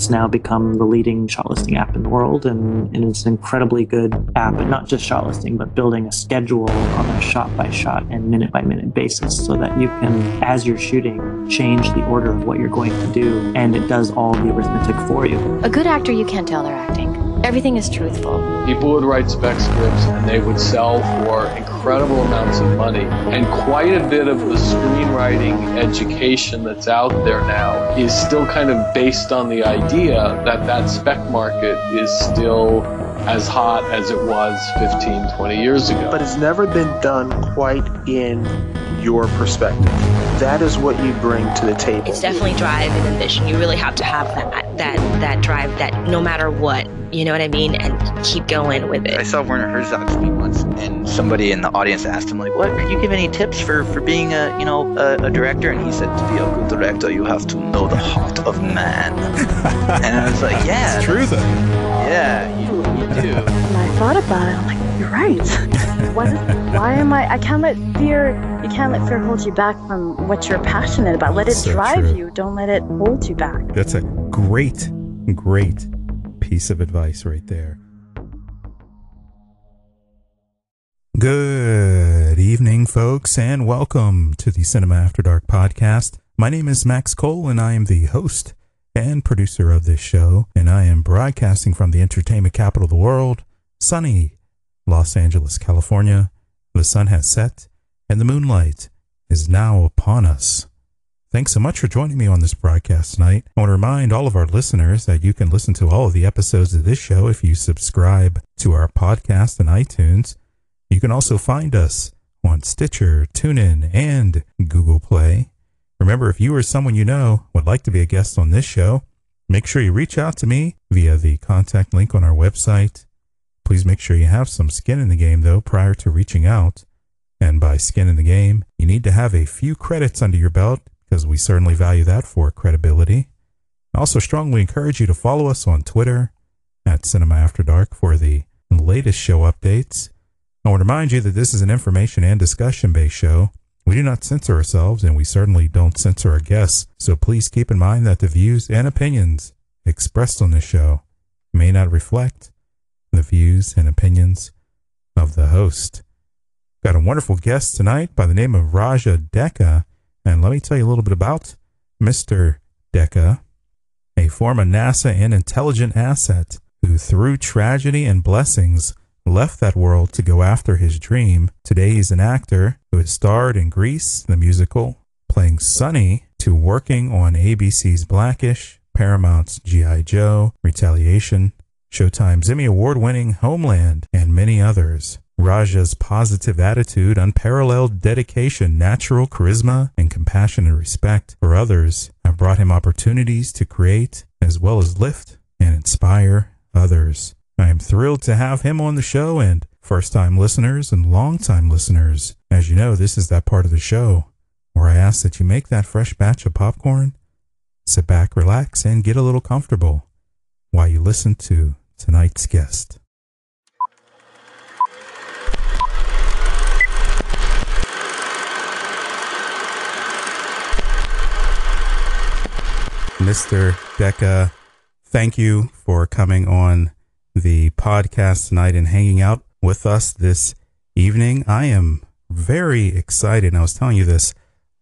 It's now become the leading shot listing app in the world, and, and it's an incredibly good app, and not just shot listing, but building a schedule on a shot by shot and minute by minute basis so that you can, as you're shooting, change the order of what you're going to do, and it does all the arithmetic for you. A good actor, you can't tell they're acting. Everything is truthful. People would write spec scripts and they would sell for incredible amounts of money. And quite a bit of the screenwriting education that's out there now is still kind of based on the idea that that spec market is still as hot as it was 15, 20 years ago. But it's never been done quite in your perspective. That is what you bring to the table. It's definitely drive and ambition. You really have to have that that that drive that no matter what, you know what I mean, and keep going with it. I saw Werner Herzog speak once, and somebody in the audience asked him like, "What? Could you give any tips for for being a you know a, a director?" And he said, "To be a good director, you have to know the heart of man." and I was like, "Yeah, it's true though. Yeah, you, you do." And I thought about it. I'm like, "You're right. what is, why am I? I can't let fear. You can't let fear hold you back from what you're passionate about. Let it So drive true. you. Don't let it hold you back." That's a great, great piece of advice right there. Good evening, folks, and welcome to the Cinema After Dark podcast. My name is Max Cole, and I am the host and producer of this show, and I am broadcasting from the entertainment capital of the world, sunny Los Angeles, California. The sun has set, and the moonlight is now upon us. Thanks so much for joining me on this broadcast tonight. I want to remind all of our listeners that you can listen to all of the episodes of this show if you subscribe to our podcast on iTunes. You can also find us on Stitcher, TuneIn, and Google Play. Remember, if you or someone you know would like to be a guest on this show, make sure you reach out to me via the contact link on our website. Please make sure you have some skin in the game, though, prior to reaching out. And by skin in the game, you need to have a few credits under your belt because we certainly value that for credibility. I also strongly encourage you to follow us on Twitter at Cinema After Dark for the latest show updates. I want to remind you that this is an information and discussion based show. We do not censor ourselves and we certainly don't censor our guests, so please keep in mind that the views and opinions expressed on this show may not reflect the views and opinions of the host. Got a wonderful guest tonight by the name of Raja Deka, and let me tell you a little bit about Mr. Deka, a former NASA and intelligent asset who, through tragedy and blessings, left that world to go after his dream. Today, he's an actor who has starred in Grease, the musical, playing Sonny, to working on ABC's Blackish, Paramount's G.I. Joe, Retaliation, Showtime's Emmy Award winning Homeland, and many others. Raja's positive attitude, unparalleled dedication, natural charisma, and compassion and respect for others have brought him opportunities to create as well as lift and inspire others. I am thrilled to have him on the show and first time listeners and long time listeners. As you know, this is that part of the show where I ask that you make that fresh batch of popcorn, sit back, relax, and get a little comfortable while you listen to tonight's guest. Mr. Deka, thank you for coming on the podcast tonight and hanging out with us this evening. I am very excited. I was telling you this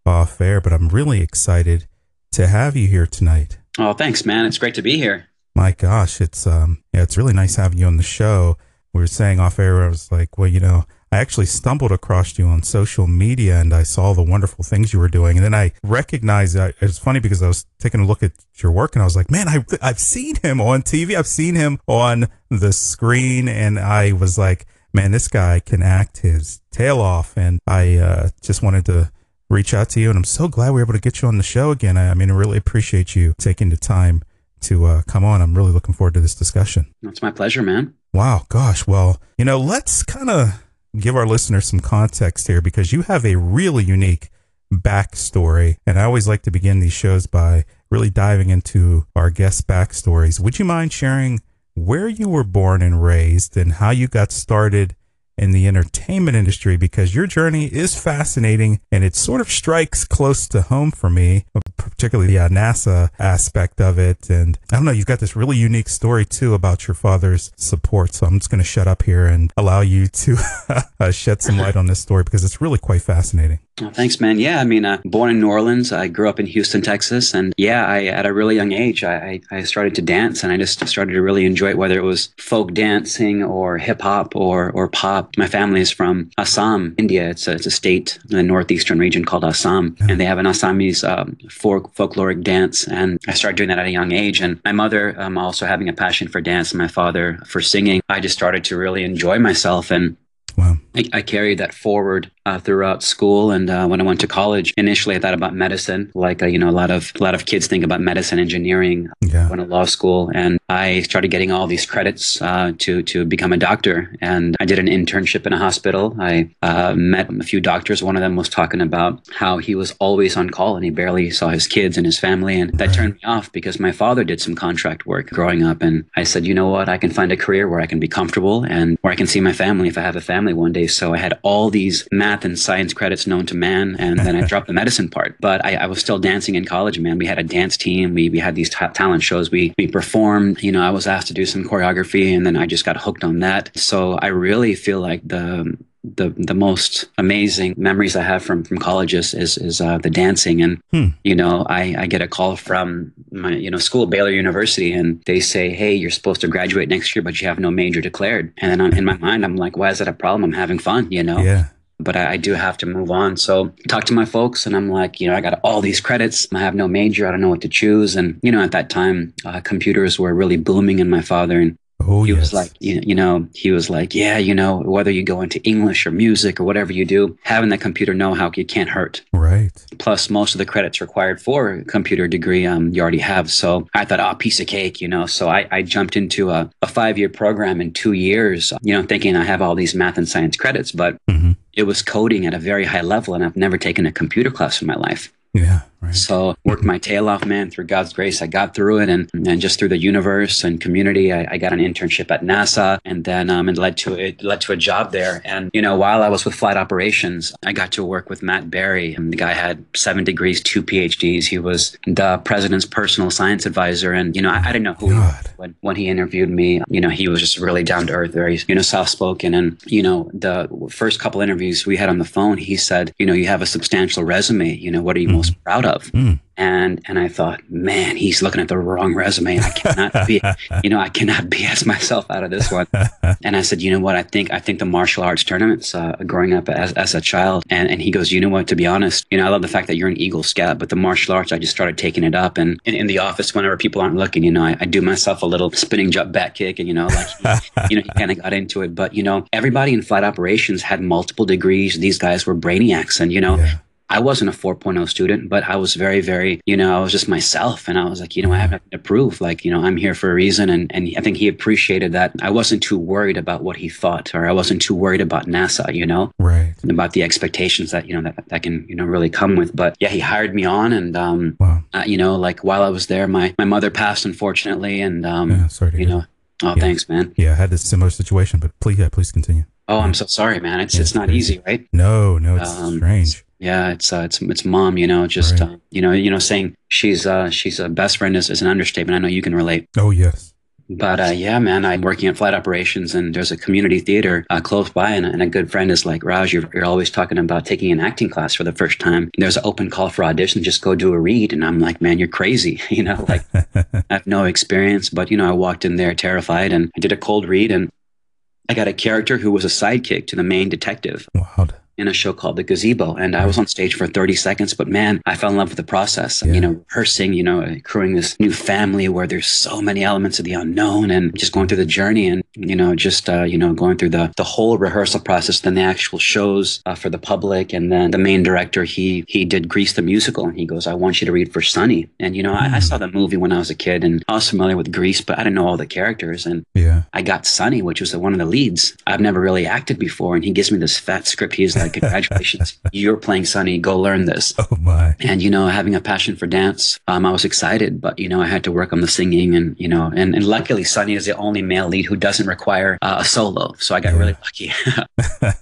off air, but I'm really excited to have you here tonight. Oh, thanks, man. It's great to be here. My gosh, it's um yeah, it's really nice having you on the show. We were saying off air, I was like, well, you know, I actually stumbled across you on social media and I saw the wonderful things you were doing. And then I recognized that it's funny because I was taking a look at your work and I was like, man, I, I've seen him on TV. I've seen him on the screen. And I was like, man, this guy can act his tail off. And I uh, just wanted to reach out to you. And I'm so glad we were able to get you on the show again. I, I mean, I really appreciate you taking the time to uh, come on. I'm really looking forward to this discussion. It's my pleasure, man. Wow, gosh. Well, you know, let's kind of give our listeners some context here because you have a really unique backstory. And I always like to begin these shows by really diving into our guest backstories. Would you mind sharing where you were born and raised and how you got started in the entertainment industry? Because your journey is fascinating and it sort of strikes close to home for me, particularly the uh, NASA aspect of it. And I don't know, you've got this really unique story too about your father's support. So I'm just going to shut up here and allow you to uh, shed some light on this story because it's really quite fascinating. Oh, thanks, man. Yeah, I mean, uh, born in New Orleans, I grew up in Houston, Texas, and yeah, I at a really young age, I, I started to dance, and I just started to really enjoy it, whether it was folk dancing or hip hop or or pop. My family is from Assam, India. It's a, it's a state in the northeastern region called Assam, and they have an Assamese um, folk folkloric dance, and I started doing that at a young age. And my mother um, also having a passion for dance, and my father for singing. I just started to really enjoy myself and. Wow. I, I carried that forward uh, throughout school and uh, when I went to college. Initially, I thought about medicine, like uh, you know, a lot of a lot of kids think about medicine, engineering. Yeah. Went to law school, and I started getting all these credits uh, to to become a doctor. And I did an internship in a hospital. I uh, met a few doctors. One of them was talking about how he was always on call and he barely saw his kids and his family, and that turned me off because my father did some contract work growing up, and I said, you know what, I can find a career where I can be comfortable and where I can see my family if I have a family one day. So I had all these math and science credits known to man, and then I dropped the medicine part. But I, I, was still dancing in college, man. We had a dance team. We, we had these ta- talent shows. We, we performed. You know, I was asked to do some choreography, and then I just got hooked on that. So I really feel like the the the most amazing memories I have from from colleges is is uh, the dancing and Hmm. you know I, I get a call from my you know school Baylor University and they say hey you're supposed to graduate next year but you have no major declared and then I'm, in my mind I'm like why is that a problem I'm having fun you know Yeah. but I, I do have to move on. So talk to my folks, and I'm like, you know, I got all these credits. I have no major. I don't know what to choose. And you know, at that time, uh, computers were really booming in my father, and Oh, he yes. was like, you you know, he was like, yeah, you know, whether you go into English or music or whatever you do, having that computer know-how you can't hurt. right. Plus, most of the credits required for a computer degree, um, you already have. So I thought, oh, piece of cake, you know. So I, I jumped into a, a five-year program in two years, you know, thinking I have all these math and science credits, but Mhm. it was coding at a very high level, and I've never taken a computer class in my life. Yeah. Right. So worked my tail off, man. Through God's grace, I got through it, and and just through the universe and community, I, I got an internship at NASA, and then um, it led to it led to a job there. And you know, while I was with flight operations, I got to work with Matt Berry, and the guy had seven degrees, two PhDs. He was the president's personal science advisor, and you know, I, I didn't know who God. when when he interviewed me. You know, he was just really down to earth, very you know soft spoken, and you know, the first couple interviews we had on the phone, he said, you know, you have a substantial resume. You know, what are you most proud of? Mm. and and I thought, man, he's looking at the wrong resume. I cannot be, you know, I cannot BS myself out of this one. And I said, you know what? I think I think the martial arts tournaments, uh, growing up as, as a child, and and he goes, you know what? To be honest, you know, I love the fact that you're an Eagle Scout, but the martial arts, I just started taking it up. And in, in the office, whenever people aren't looking, you know, I, I do myself a little spinning jump back kick, and you know, like he, you know, he kind of got into it. But you know, everybody in flight operations had multiple degrees. These guys were brainiacs, and you know. Yeah. I wasn't a 4.0 student, but I was very, very, you know, I was just myself. And I was like, you know, I have nothing to prove. Like, you know, I'm here for a reason. And, and I think he appreciated that I wasn't too worried about what he thought, or I wasn't too worried about NASA, you know, Right. and about the expectations that, you know, that, that can, you know, really come with. But yeah, he hired me on. And, um, Wow. uh, you know, like while I was there, my, my mother passed, unfortunately. And, um, Yeah. Sorry to you know, oh, Yeah. thanks, man. Yeah. I had this similar situation, but please, yeah, please continue. Oh, I'm so sorry, man. It's, Yeah, it's it's not crazy. easy, right? No, no, it's Um, strange. Yeah, it's uh, it's it's mom. You know, just Right. uh, you know, you know, saying she's uh, she's a best friend is, is an understatement. I know you can relate. Oh, yes. But uh, yeah, man, I'm working at flight operations, and there's a community theater uh, close by, and, and a good friend is like, Raj, you're, you're always talking about taking an acting class for the first time. There's an open call for audition. Just go do a read, and I'm like, man, you're crazy. You know, like I have no experience, but you know, I walked in there terrified, and I did a cold read, and I got a character who was a sidekick to the main detective Wow. In a show called The Gazebo. And I was on stage for 30 seconds, but man, I fell in love with the process. Yeah. You know, rehearsing, you know, crewing this new family where there's so many elements of the unknown and just going through the journey and, you know, just, uh, you know, going through the, the whole rehearsal process, then the actual shows uh, for the public. And then the main director, he, he did Grease the musical and he goes, I want you to read for Sonny. And, you know, I, I saw the movie when I was a kid and I was familiar with Grease, but I didn't know all the characters. And Yeah. I got Sonny, which was one of the leads. I've never really acted before, and he gives me this fat script. He's like, like, congratulations, you're playing Sonny. Go learn this. Oh my! And you know, having a passion for dance, um, I was excited, but you know, I had to work on the singing, and you know, and, and luckily, Sonny is the only male lead who doesn't require uh, a solo, so I got Yeah. really lucky.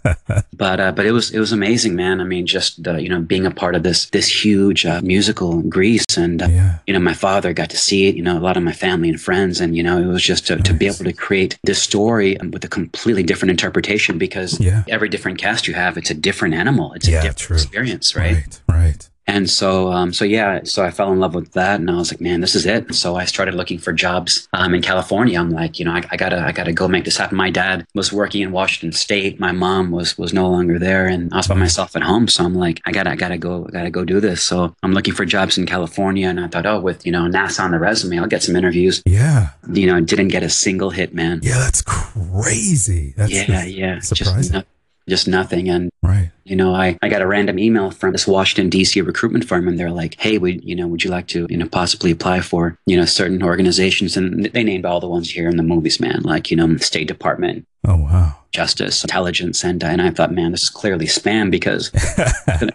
but uh, but it was it was amazing, man. I mean, just uh, you know, being a part of this this huge uh, musical in Grease, and uh, yeah, you know, my father got to see it. You know, a lot of my family and friends, and you know, it was just to, to be able to create this story with a completely different interpretation because Yeah. every different cast you have, it's a different animal, it's Yeah, a different true. experience, right? right, right. And so, um, so yeah, so I fell in love with that, and I was like, man, this is it. So I started looking for jobs um, in California. I'm like, you know, I, I gotta, I gotta go make this happen. My dad was working in Washington State. My mom was was no longer there, and I was by myself at home. So I'm like, I gotta, I gotta go, I gotta go do this. So I'm looking for jobs in California, and I thought, oh, with you know NASA on the resume, I'll get some interviews. Yeah, You know, didn't get a single hit, man. yeah. That's crazy. That's yeah, yeah, just, surprising. no, just nothing. And right. you know, I, I got a random email from this Washington D.C. recruitment firm, and they're like, "Hey, would you know, would you like to you know possibly apply for you know certain organizations?" And they named all the ones here in the movies, man, like you know, State Department, Oh wow. Justice, Intelligence, and and I thought, man, this is clearly spam because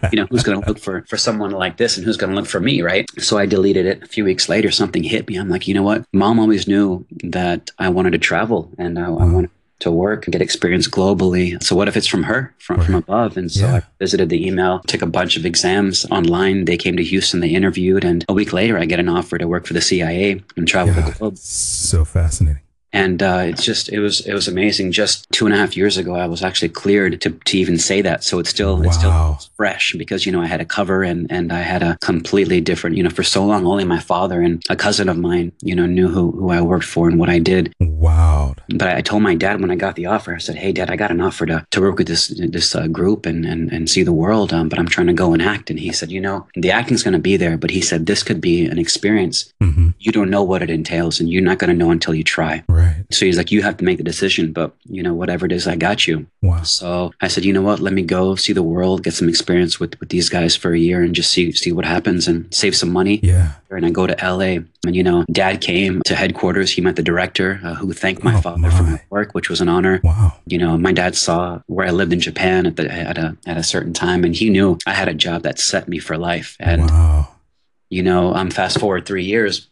you know who's going to look for for someone like this, and who's going to look for me, right? So I deleted it. A few weeks later, something hit me. I'm like, you know what? Mom always knew that I wanted to travel, and I, I wanted to work and get experience globally. So what if it's from her, from from above? And so Yeah. I visited the email, took a bunch of exams online. They came to Houston, they interviewed, and a week later, I get an offer to work for the CIA and travel the God, globe so fascinating. And uh, it's just it was it was amazing. Just two and a half years ago, I was actually cleared to, to even say that. So it's still it's still fresh because you know I had a cover and and I had a completely different you know for so long only my father and a cousin of mine you know knew who who I worked for and what I did. Wow. But I told my dad when I got the offer, I said, "Hey, Dad, I got an offer to, to work with this this uh, group and, and and see the world, um, but I'm trying to go and act." And he said, "You know, the acting's going to be there, but he said this could be an experience. hmm You don't know what it entails, and you're not going to know until you try." Right. So he's like, "You have to make the decision, but you know, whatever it is, I got you." Wow. So I said, "You know what? Let me go see the world, get some experience with with these guys for a year, and just see see what happens, and save some money." Yeah. And I go to LA, and you know, Dad came to headquarters. He met the director, uh, who thanked my Oh, father for my. my work, which was an honor. Wow. You know, my dad saw where I lived in Japan at the at a at a certain time, and he knew I had a job that set me for life. And wow. you know, I'm um, fast forward three years,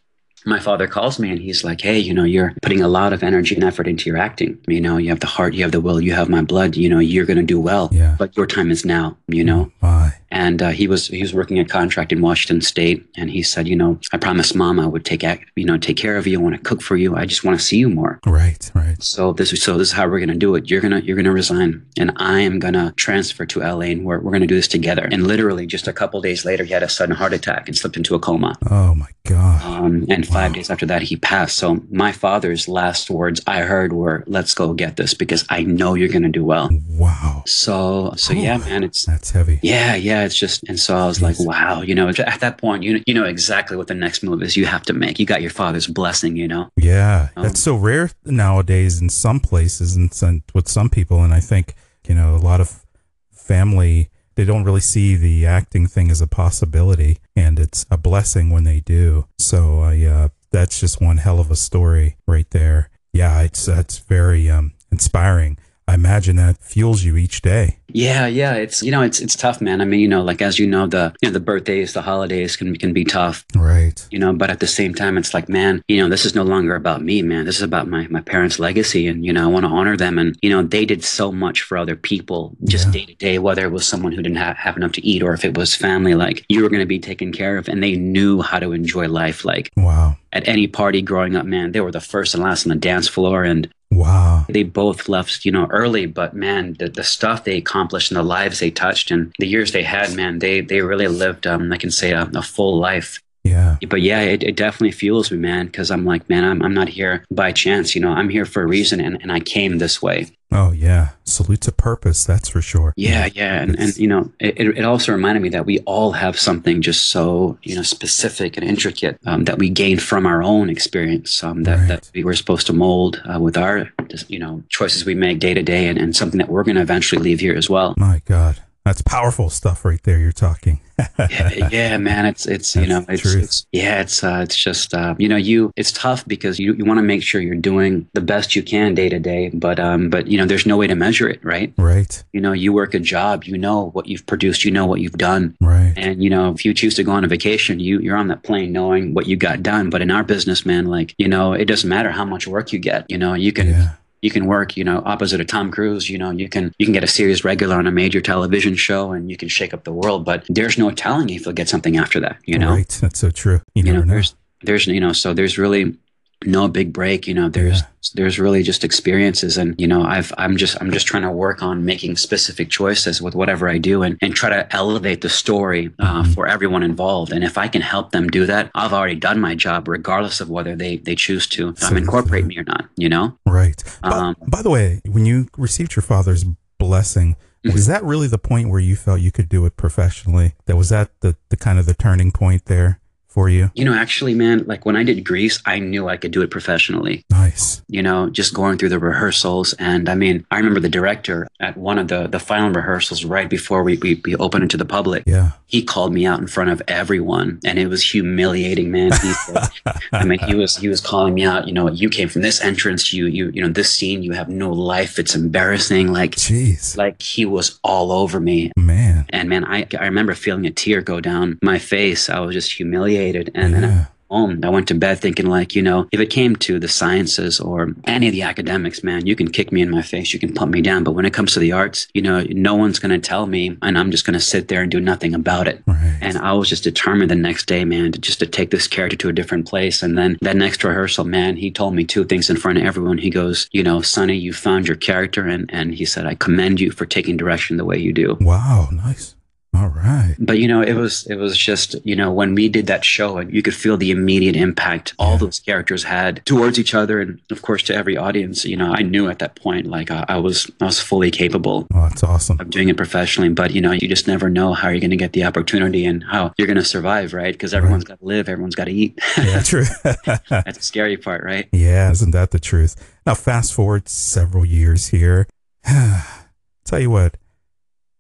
my father calls me and he's like, Hey, you know, you're putting a lot of energy and effort into your acting. You know, you have the heart, you have the will, you have my blood, you know, you're going to do well. Yeah. But your time is now, you know? My. And uh, he was he was working a contract in Washington State, and he said, you know, I promised Mom I would take you know take care of you. I want to cook for you. I just want to see you more. Right. Right. So this is so this is how we're gonna do it. You're gonna you're gonna resign, and I am gonna transfer to LA, and we're we're gonna do this together. And literally, just a couple days later, he had a sudden heart attack and slipped into a coma. Oh my God. Um, and five Wow. days after that, he passed. So my father's last words I heard were, "Let's go get this because I know you're gonna do well." Wow. So so yeah, man, it's That's heavy. yeah, yeah. It's just, and so I was like, wow, you know, at that point, you know, you know exactly what the next move is you have to make. You got your father's blessing, you know. Yeah, Um, that's so rare nowadays in some places and with some people. And I think, you know, a lot of family, they don't really see the acting thing as a possibility. And it's a blessing when they do. So I, uh, that's just one hell of a story right there. Yeah, it's, that's very um, inspiring. I imagine that fuels you each day. Yeah, yeah. It's you know, it's it's tough, man. I mean, you know, like as you know, the you know the birthdays, the holidays can can be tough, Right. you know. But at the same time, it's like, man, you know, this is no longer about me, man. This is about my my parents' legacy, and you know, I want to honor them. And you know, they did so much for other people, just day to day. Whether it was someone who didn't have, have enough to eat, or if it was family, like you were going to be taken care of, and they knew how to enjoy life. Like Wow. at any party growing up, man, they were the first and last on the dance floor, and Wow. they both left, you know, early, but man, the, the stuff they accomplished and the lives they touched and the years they had, man, they they really lived, um, I can say, a, a full life. Yeah. But yeah, it, it definitely fuels me, man, because I'm like, man, I'm, I'm not here by chance, you know, I'm here for a reason and, and I came this way. Oh, yeah. Salute to purpose. That's for sure. Yeah, yeah. And, and you know, it, it also reminded me that we all have something just so, you know, specific and intricate um, that we gain from our own experience um, that, Right. that we were supposed to mold uh, with our, just, you know, choices we make day to day and, and something that we're going to eventually leave here as well. My God. That's powerful stuff right there. You're talking. yeah, yeah, man. It's it's you know it's, it's yeah it's uh, it's just uh, you know you it's tough because you you want to make sure you're doing the best you can day to day, but um but you know there's no way to measure it, right? Right. You know you work a job, you know what you've produced, you know what you've done, Right. and you know if you choose to go on a vacation, you you're on that plane knowing what you got done. But in our business, man, like you know it doesn't matter how much work you get. You know you can Yeah. You can work you know opposite of tom cruise you know you can you can get a series regular on a major television show and you can shake up the world but there's no telling if you'll get something after that you know Right. That's so true. You, you know know. there's there's you know so there's really no big break you know there's there's really just experiences and you know i've i'm just i'm just trying to work on making specific choices with whatever i do and and try to elevate the story uh, Mhm. for everyone involved and if i can help them do that i've already done my job regardless of whether they they choose to um, So- incorporate me or not you know Right. By, Um, by the way, when you received your father's blessing, Mhm. was that really the point where you felt you could do it professionally? That was that the, the kind of the turning point there for you? You know, actually, man, like when I did Grease, I knew I could do it professionally. Nice. You know, just going through the rehearsals. And I mean, I remember the director at one of the, the final rehearsals right before we, we, we opened it to the public. Yeah. He called me out in front of everyone and it was humiliating, man. He said, I mean, he was he was calling me out. You know, you came from this entrance. You you you know this scene. You have no life. It's embarrassing. Like Jeez. like he was all over me. Man. And man, I I remember feeling a tear go down my face. I was just humiliated. And then I home. I went to bed thinking like, you know, if it came to the sciences or any of the academics, man, you can kick me in my face, you can pump me down. But when it comes to the arts, you know, no one's going to tell me and I'm just going to sit there and do nothing about it. Right. And I was just determined the next day, man, to just to take this character to a different place. And then that next rehearsal, man, he told me two things in front of everyone. He goes, you know, Sonny, you found your character. And, and he said, I commend you for taking direction the way you do wow. Nice. All right. but you know it was it was just you know when we did that show and you could feel the immediate impact all Yeah. those characters had towards each other and of course to every audience you know i knew at that point like i, I was i was fully capable Oh, that's awesome. of doing it professionally but you know you just never know how you're going to get the opportunity and how you're going to survive right because everyone's got to live everyone's got to eat Yeah, true. that's the scary part right yeah, isn't that the truth? Now, fast forward several years here. Tell you what,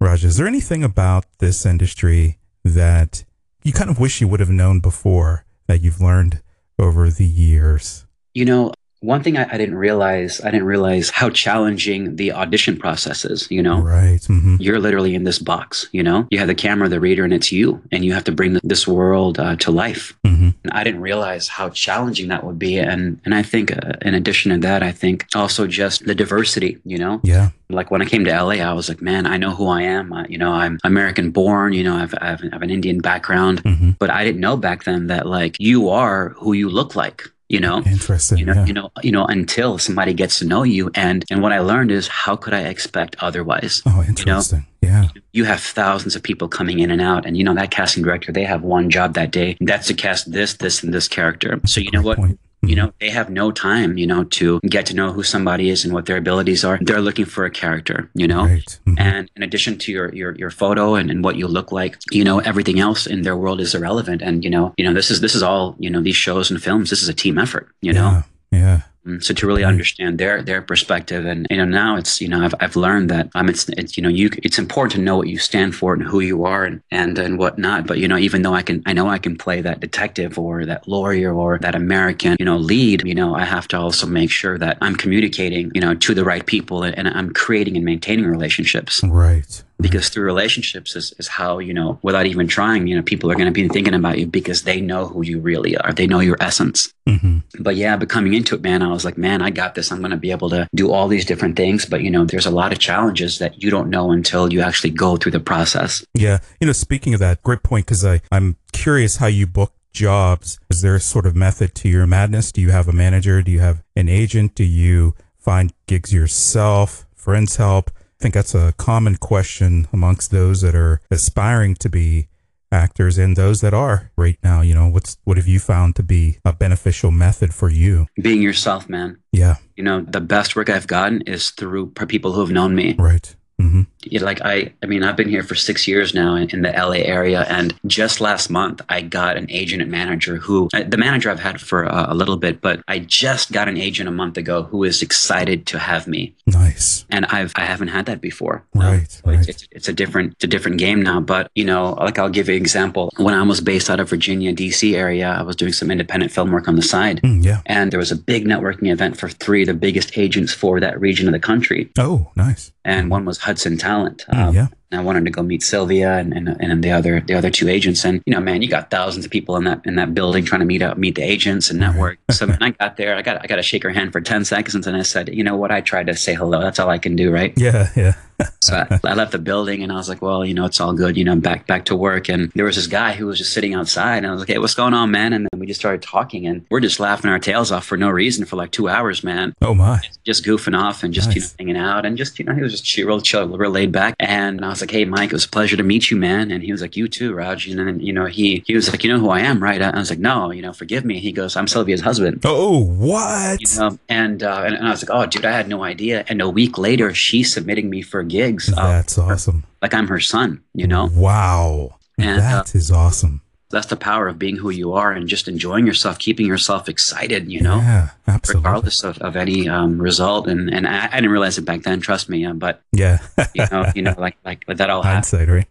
Raj, is there anything about this industry that you kind of wish you would have known before that you've learned over the years? You know, one thing I, I didn't realize, I didn't realize how challenging the audition process is, you know? Right. hmm You're literally in this box, you know? You have the camera, the reader, and it's you. And you have to bring this world uh, to life. Hmm And I didn't realize how challenging that would be. And, and I think, uh, in addition to that, I think also just the diversity, you know? Yeah. Like when I came to LA, I was like, man, I know who I am. I, you know, I'm American born, you know, I've, I've, I have an Indian background. hmm But I didn't know back then that, like, you are who you look like, you know? Interesting. you know yeah. you know you know until somebody gets to know you and and what i learned is how could i expect otherwise oh, interesting. yeah. you have thousands of people coming in and out and you know that casting director they have one job that day that's to cast this this and this character so you know what point. You know they have no time you know to get to know who somebody is and what their abilities are they're looking for a character you know Right. Mhm. and in addition to your your, your photo and, and what you look like you know everything else in their world is irrelevant and you know you know this is this is all you know these shows and films this is a team effort you know Yeah. Mm, So to really understand their their perspective, and you know now it's you know I've I've learned that um it's it's you know you it's important to know what you stand for and who you are and and and whatnot. But you know even though I can I know I can play that detective or that lawyer or that American you know lead, you know I have to also make sure that I'm communicating you know to the right people and, and I'm creating and maintaining relationships Right. Because through relationships is, is how you know without even trying you know people are going to be thinking about you because they know who you really are they know your essence hmm but yeah, but coming into it, man, I was like, man, I got this. I'm going to be able to do all these different things. But, you know, there's a lot of challenges that you don't know until you actually go through the process. Yeah. You know, speaking of that, great point because I I'm curious how you book jobs. Is there a sort of method to your madness? Do you have a manager? Do you have an agent? Do you find gigs yourself? Friends help? I think that's a common question amongst those that are aspiring to be actors and those that are right now. You know, what's what have you found to be a beneficial method for you? Being yourself, man. Yeah. You know, the best work I've gotten is through people who have known me. Right. Mm hmm Yeah, like I, I mean, I've been here for six years now in, in the LA area, and just last month I got an agent and manager who, uh, the manager I've had for uh, a little bit, but I just got an agent a month ago who is excited to have me, Nice. and I've I haven't had that before. Right, So it's, right. it's, it's a different, it's a different game now. But you know, like I'll give you an example. When I was based out of Virginia, D.C. area, I was doing some independent film work on the side, Mm, yeah. and there was a big networking event for three of the biggest agents for that region of the country Oh, nice. and one was Hudson Talent. Um, yeah. I wanted to go meet Sylvia and, and and the other the other two agents. And you know, man, you got thousands of people in that in that building trying to meet up meet the agents and network. so when I got there, I got I got to shake her hand for ten seconds, and I said, you know what? I tried to say hello. That's all I can do, right? Yeah, yeah. So I, I left the building and I was like, well, you know, it's all good, you know, back back to work. And there was this guy who was just sitting outside, and I was like, hey, what's going on, man? And then we just started talking, and we're just laughing our tails off for no reason for like two hours, man Oh my. just goofing off and just you know hanging out and just you know he was just chill, real chill, real laid back. And I was like, "Hey, Mike, it was a pleasure to meet you, man." And he was like, "You too, Raj." And then you know he he was like, "You know who I am, right?" I was like, "No, you know, forgive me." He goes, "I'm Sylvia's husband." Oh, what? You know, and, uh, and and I was like, "Oh, dude, I had no idea." And a week later, she's submitting me for gigs, uh, That's awesome. like I'm her son. You know, Wow. And, uh, that is awesome. That's the power of being who you are and just enjoying yourself, keeping yourself excited. You know. Yeah, absolutely. Regardless of, of any um, result, and and I, I didn't realize it back then. Trust me, uh, but Yeah. you know, you know, like like that all happened. Hindsight, right?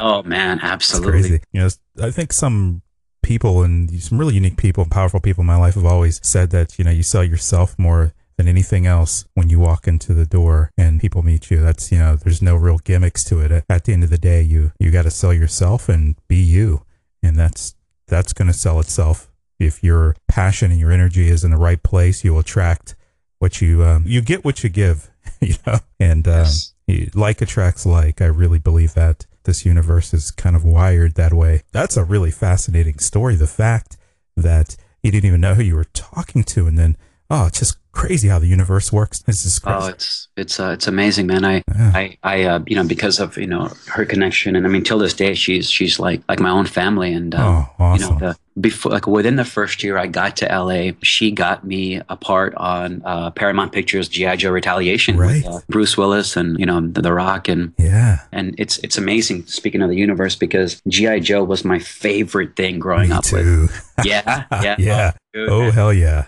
Oh man, absolutely. crazy. You know, I think some people and some really unique people, powerful people in my life have always said that, you know, you sell yourself more than anything else when you walk into the door and people meet you. That's, you know, there's no real gimmicks to it. At the end of the day, you you got to sell yourself and be you. And that's that's going to sell itself. If your passion and your energy is in the right place, you will attract what you um, you get what you give, you know. And um, Yes. like attracts like. I really believe that this universe is kind of wired that way. That's a really fascinating story. The fact that you didn't even know who you were talking to, and then oh, it's just crazy how the universe works. It's just crazy. Oh, it's it's uh, it's amazing, man. I Yeah. I I uh, you know because of you know her connection, and I mean till this day she's she's like like my own family, and uh, oh, awesome. you know the before like within the first year I got to LA, she got me a part on uh, Paramount Pictures GI Joe Retaliation Right. with uh, Bruce Willis and you know the, the Rock and yeah. and it's it's amazing. Speaking of the universe, because GI Joe was my favorite thing growing Me up with. too. Yeah, yeah, yeah. dude, Oh hell yeah.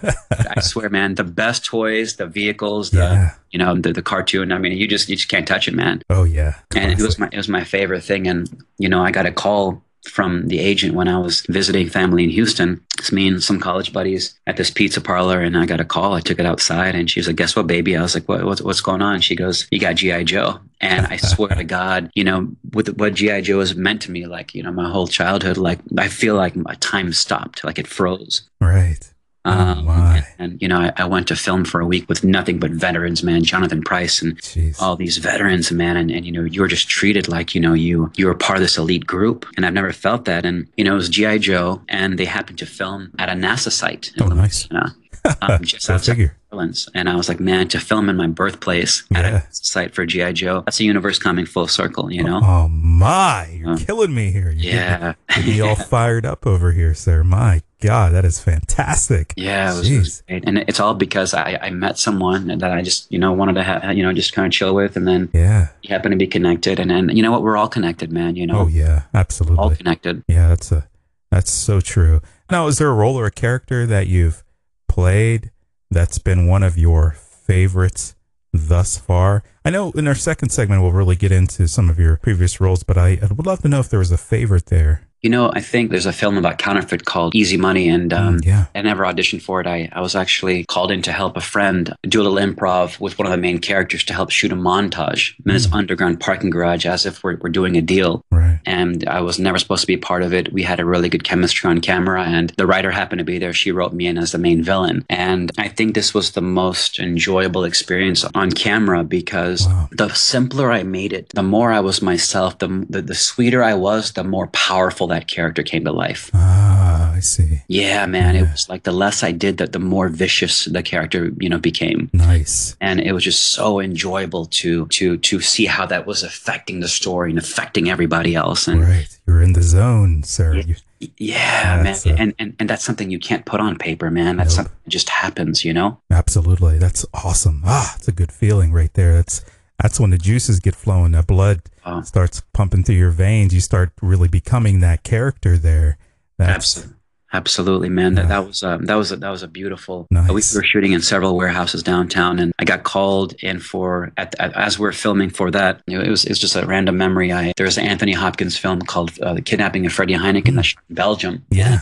I swear, man, the best toys, the vehicles, the yeah. you know, the, the cartoon. I mean, you just you just can't touch it, man. Oh yeah. And it was my it was my favorite thing. And you know, I got a call from the agent when I was visiting family in Houston. It's me and some college buddies at this pizza parlor, and I got a call. I took it outside, and she was like, "Guess what, baby?" I was like, "What? What's, what's going on?" She goes, "You got GI Joe." And I swear to God, you know, with what GI Joe has meant to me, like you know, my whole childhood, like I feel like my time stopped, like it froze. right. Oh, Um, and, you know, I, I went to film for a week with nothing but veterans, man. Jonathan Pryce and Jeez. all these veterans, man, and, and you know, you were just treated like you know you you were part of this elite group, and I've never felt that. And you know, it was GI Joe, and they happened to film at a NASA site. in Oh, nice. Louisiana, um, just outside figure. Orleans. And I was like, man, to film in my birthplace at Yeah. a site for GI Joe, that's a universe coming full circle, you know? Oh my, you're Uh, killing me here. You yeah, get me all fired up over here, sir. My God, that is fantastic. Yeah, it was, it was and it's all because I, I met someone that I just you know wanted to have you know just kind of chill with, and then Yeah. you happen to be connected, and then you know what, we're all connected, man. You know, Oh yeah, absolutely. all connected. Yeah, that's a that's so true. Now, is there a role or a character that you've played that's been one of your favorites thus far? I know in our second segment we'll really get into some of your previous roles, but I, I would love to know if there was a favorite there. You know, I think there's a film about counterfeit called Easy Money, and um, Mm, yeah. I never auditioned for it. I, I was actually called in to help a friend do a little improv with one of the main characters to help shoot a montage in this Mm. underground parking garage as if we're, we're doing a deal. Right. and I was never supposed to be a part of it. We had a really good chemistry on camera, and the writer happened to be there. She wrote me in as the main villain, and I think this was the most enjoyable experience on camera because Wow. the simpler I made it, the more I was myself, the, the the sweeter I was, the more powerful that character came to life. Ah, I see. Yeah, man, it was like the less I did, that the more vicious the character, you know, became Nice. and it was just so enjoyable to to to see how that was affecting the story and affecting everybody else and Right. You're in the zone, sir. Yeah. You, yeah That's, man uh, and, and and that's something you can't put on paper man that's Nope. something that just happens you know absolutely. That's awesome. Ah, it's a good feeling right there. That's That's when the juices get flowing, the blood Oh. starts pumping through your veins. You start really becoming that character there. That's Absolutely. Absolutely, man. Yeah. That, that was um, that was a, that was a beautiful. Nice. We were shooting in several warehouses downtown, and I got called in for at, at, as we are filming for that. It was it was just a random memory. I there's an Anthony Hopkins film called uh, "The Kidnapping of Freddy Heineken" that's in Belgium. yeah.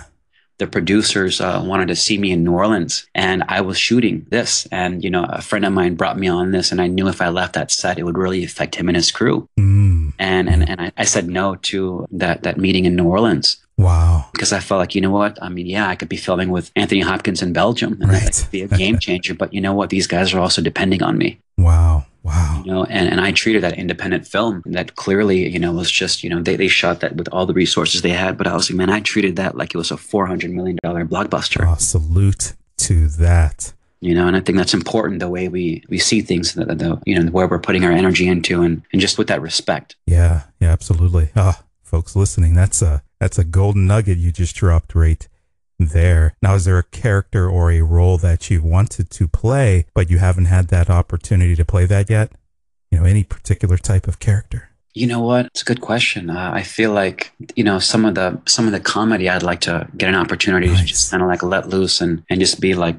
The producers uh, wanted to see me in New Orleans, and I was shooting this. And you know, a friend of mine brought me on this, and I knew if I left that set, it would really affect him and his crew. Mm. And and and I, I said no to that that meeting in New Orleans Wow. because I felt like you know what? I mean, yeah, I could be filming with Anthony Hopkins in Belgium, and that could be a game changer. but you know what? These guys are also depending on me. Wow. Wow. You know, and, and I treated that independent film that clearly, you know, was just, you know, they, they shot that with all the resources they had. But I was like, man, I treated that like it was a $400 million blockbuster. Oh, salute to that. you know and i think that's important the way we we see things the, the you know where we're putting our energy into and and just with that respect Yeah. Yeah. Absolutely. Ah, folks listening, that's a that's a golden nugget you just dropped right there. Now, is there a character or a role that you wanted to play, but you haven't had that opportunity to play that yet? You know, any particular type of character? you know what it's a good question uh, i feel like you know some of the some of the comedy i'd like to get an opportunity to just kind of like let loose and and just be like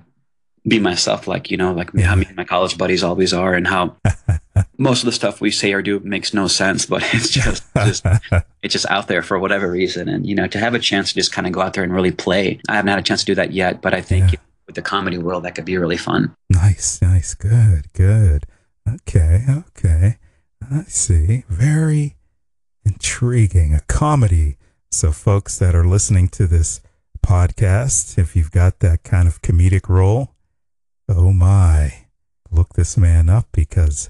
be myself like you know like Yeah. how me and my college buddies always are and how most of the stuff we say or do makes no sense but it's just just it's just out there for whatever reason and you know to have a chance to just kind of go out there and really play i haven't had a chance to do that yet but i think Yeah. with the comedy world that could be really fun Nice, nice, good, good. Okay, okay. I see. Very intriguing. A comedy. So, folks that are listening to this podcast, if you've got that kind of comedic role, oh my, look this man up because,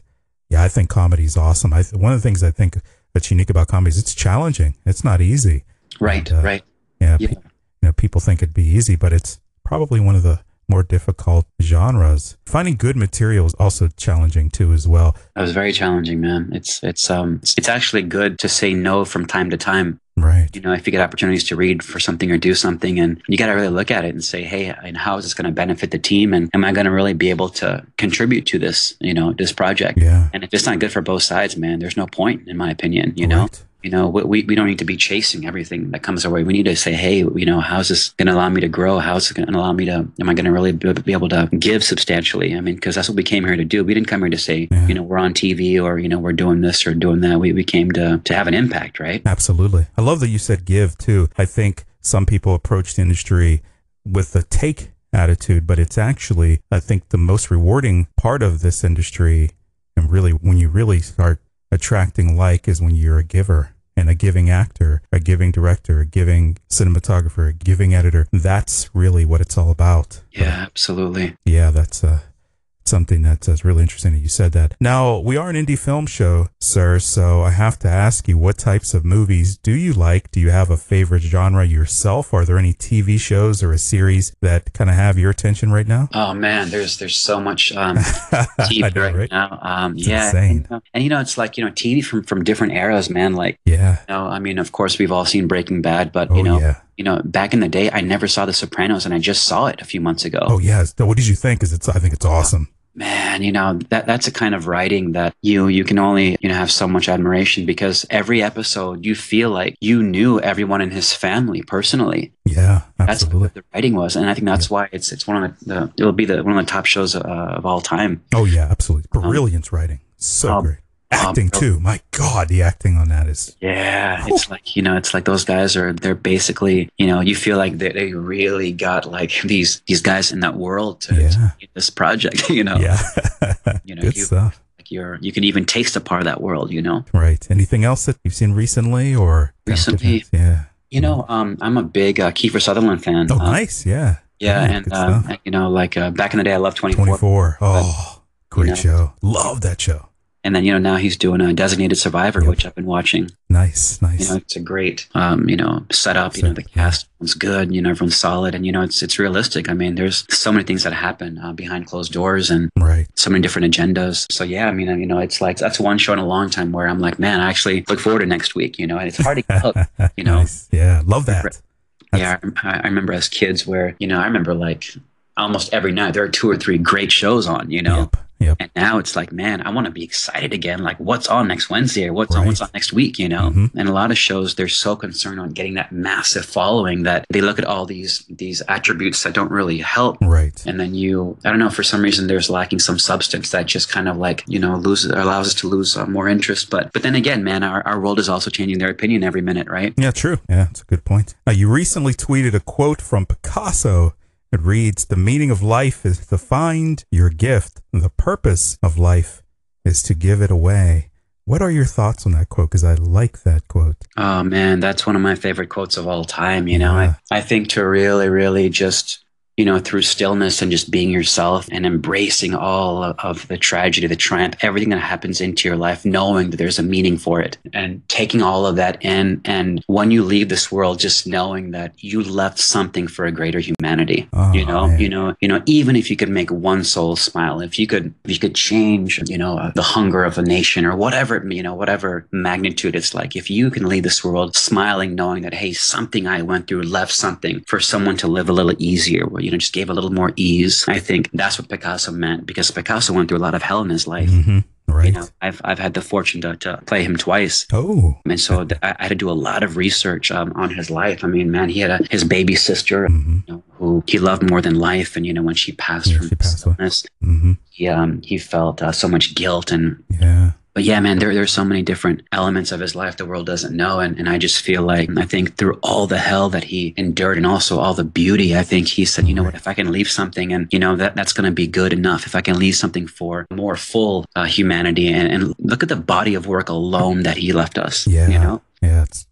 yeah, I think comedy is awesome. I, one of the things I think that's unique about comedy is it's challenging. It's not easy. right And, uh, right Yeah, Yeah. pe- you know, people think it'd be easy, but it's probably one of the more difficult genres. Finding good material is also challenging too, as well. That was very challenging, man. It's it's um it's actually good to say no from time to time. Right. You know, if you get opportunities to read for something or do something, and you got to really look at it and say, hey, and how is this going to benefit the team, and am I going to really be able to contribute to this, you know, this project? Yeah. And if it's not good for both sides, man, there's no point, in my opinion. You know, Right. You know, we- we don't need to be chasing everything that comes our way. We need to say, hey, you know, how's this going to allow me to grow? How's it going to allow me to? Am I going to really be be able to give substantially? I mean, because that's what we came here to do. We didn't come here to say, Yeah. you know, we're on TV or you know we're doing this or doing that. We we came to to have an impact, right? Absolutely. I love that you said give too. I think some people approach the industry with the take attitude, but it's actually, I think, the most rewarding part of this industry. And really, when you really start attracting like is when you're a giver and a giving actor, a giving director, a giving cinematographer, a giving editor. That's really what it's all about. Yeah, absolutely. Yeah, that's uh, something that's, that's really interesting that you said that. Now, we are an indie film show, sir, so I have to ask you, what types of movies do you like? Do you have a favorite genre yourself? Are there any TV shows or a series that kind of have your attention right now? Oh man, there's there's so much um, TV know, right, right? now. Um, yeah, and, uh, and you know, it's like you know, TV from from different eras, man. Like Yeah. you know, I mean, of course, we've all seen Breaking Bad, but Oh, you know, yeah. you know, back in the day, I never saw The Sopranos, and I just saw it a few months ago. Oh, yeah. What did you think? Because it's, I think it's awesome. Man, you know that that's a kind of writing that you you can only you know have so much admiration because every episode you feel like you knew everyone in his family personally. Yeah, That's absolutely. what the writing was, and I think that's why it's it's one of the, the it'll be the one of the top shows uh, of all time. Oh, yeah, absolutely. Brilliant writing. So um, great. Um, Acting, oh. too. My God, the acting on that is. Yeah, it's like you know, it's like those guys are they're basically you know you feel like they, they really got like these these guys in that world to, Yeah. to get this project. You know, Yeah. You know, Good you- stuff. like you're you can even taste a part of that world. You know. Right. Anything else that you've seen recently or Recently? Yeah. You know, um, I'm a big uh, Kiefer Sutherland fan. Oh, Uh, nice. Yeah. Yeah, Yeah, and uh, you know, like uh, back in the day, I loved 24. 24. Oh, great know. show. Love that show. And then you know now he's doing a Designated Survivor, Yep. which I've been watching. Nice. Nice. You know, it's a great, um, you know, setup. You know, the yeah. cast was good. You know, everyone's solid, and you know, it's it's realistic. I mean, there's so many things that happen uh, behind closed doors, and right. so many different agendas. So yeah, I mean, you know, it's like that's one show in a long time where I'm like, man, I actually look forward to next week. You know, and it's hard to get hooked. You know, Nice. Yeah. Love that. yeah, I, I remember as kids where you know I remember like almost every night there are two or three great shows on. You know, Yep. Yep. And now it's like, man, I want to be excited again. Like, what's on next Wednesday or what's on what's on next week? You know. Mhm. And a lot of shows, they're so concerned on getting that massive following that they look at all these these attributes that don't really help. Right. And then you, I don't know, for some reason, there's lacking some substance that just kind of like you know loses allows us to lose uh, more interest. But but then again, man, our, our world is also changing their opinion every minute, right? Yeah, true. Yeah, that's a good point. Now, you recently tweeted a quote from Picasso. It reads, The meaning of life is to find your gift. The purpose of life is to give it away. What are your thoughts on that quote? Because I like that quote. Oh man, that's one of my favorite quotes of all time. You know, Yeah. I, I think to really, really just, you know, through stillness and just being yourself and embracing all of, the tragedy, the triumph, everything that happens into your life, knowing that there's a meaning for it and taking all of that in. And when you leave this world, just knowing that you left something for a greater humanity. Oh, you know, man. you know, you know, even if you could make one soul smile, if you could, if you could change, you know, the hunger of a nation or whatever, you know, whatever magnitude it's like, if you can leave this world smiling, knowing that, hey, something I went through left something for someone to live a little easier, you know, just gave a little more ease. I think that's what Picasso meant because Picasso went through a lot of hell in his life. hmm Right. You know, I've, I've had the fortune to, to play him twice. oh. And so th- I had to do a lot of research um, on his life. I mean, man, he had a, his baby sister hmm you know, who he loved more than life. And, you know, when she passed Yeah, from she passed away. illness, hmm he, um, he felt uh, so much guilt. And, Yeah. But yeah, man, there, there's so many different elements of his life the world doesn't know. And, and I just feel like, I think through all the hell that he endured and also all the beauty, I think he said, you know what, if I can leave something and, you know, that, that's going to be good enough. If I can leave something for more full uh, humanity and, and look at the body of work alone that he left us, Yeah. you know? Yeah. It's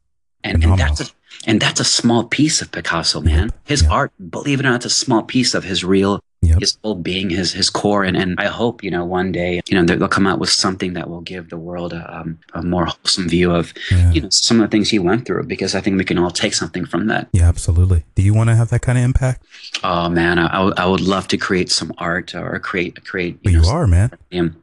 and, and that's a and that's a small piece of Picasso, man. His Yeah. art, believe it or not, it's a small piece of his real, Yep. his whole being, his his core. And and I hope you know one day you know they'll come out with something that will give the world a, um, a more wholesome view of yeah. you know some of the things he went through because I think we can all take something from that. Yeah, absolutely. Do you want to have that kind of impact? Oh man, I, I would- love to create some art or create create. Well, You, you are, man.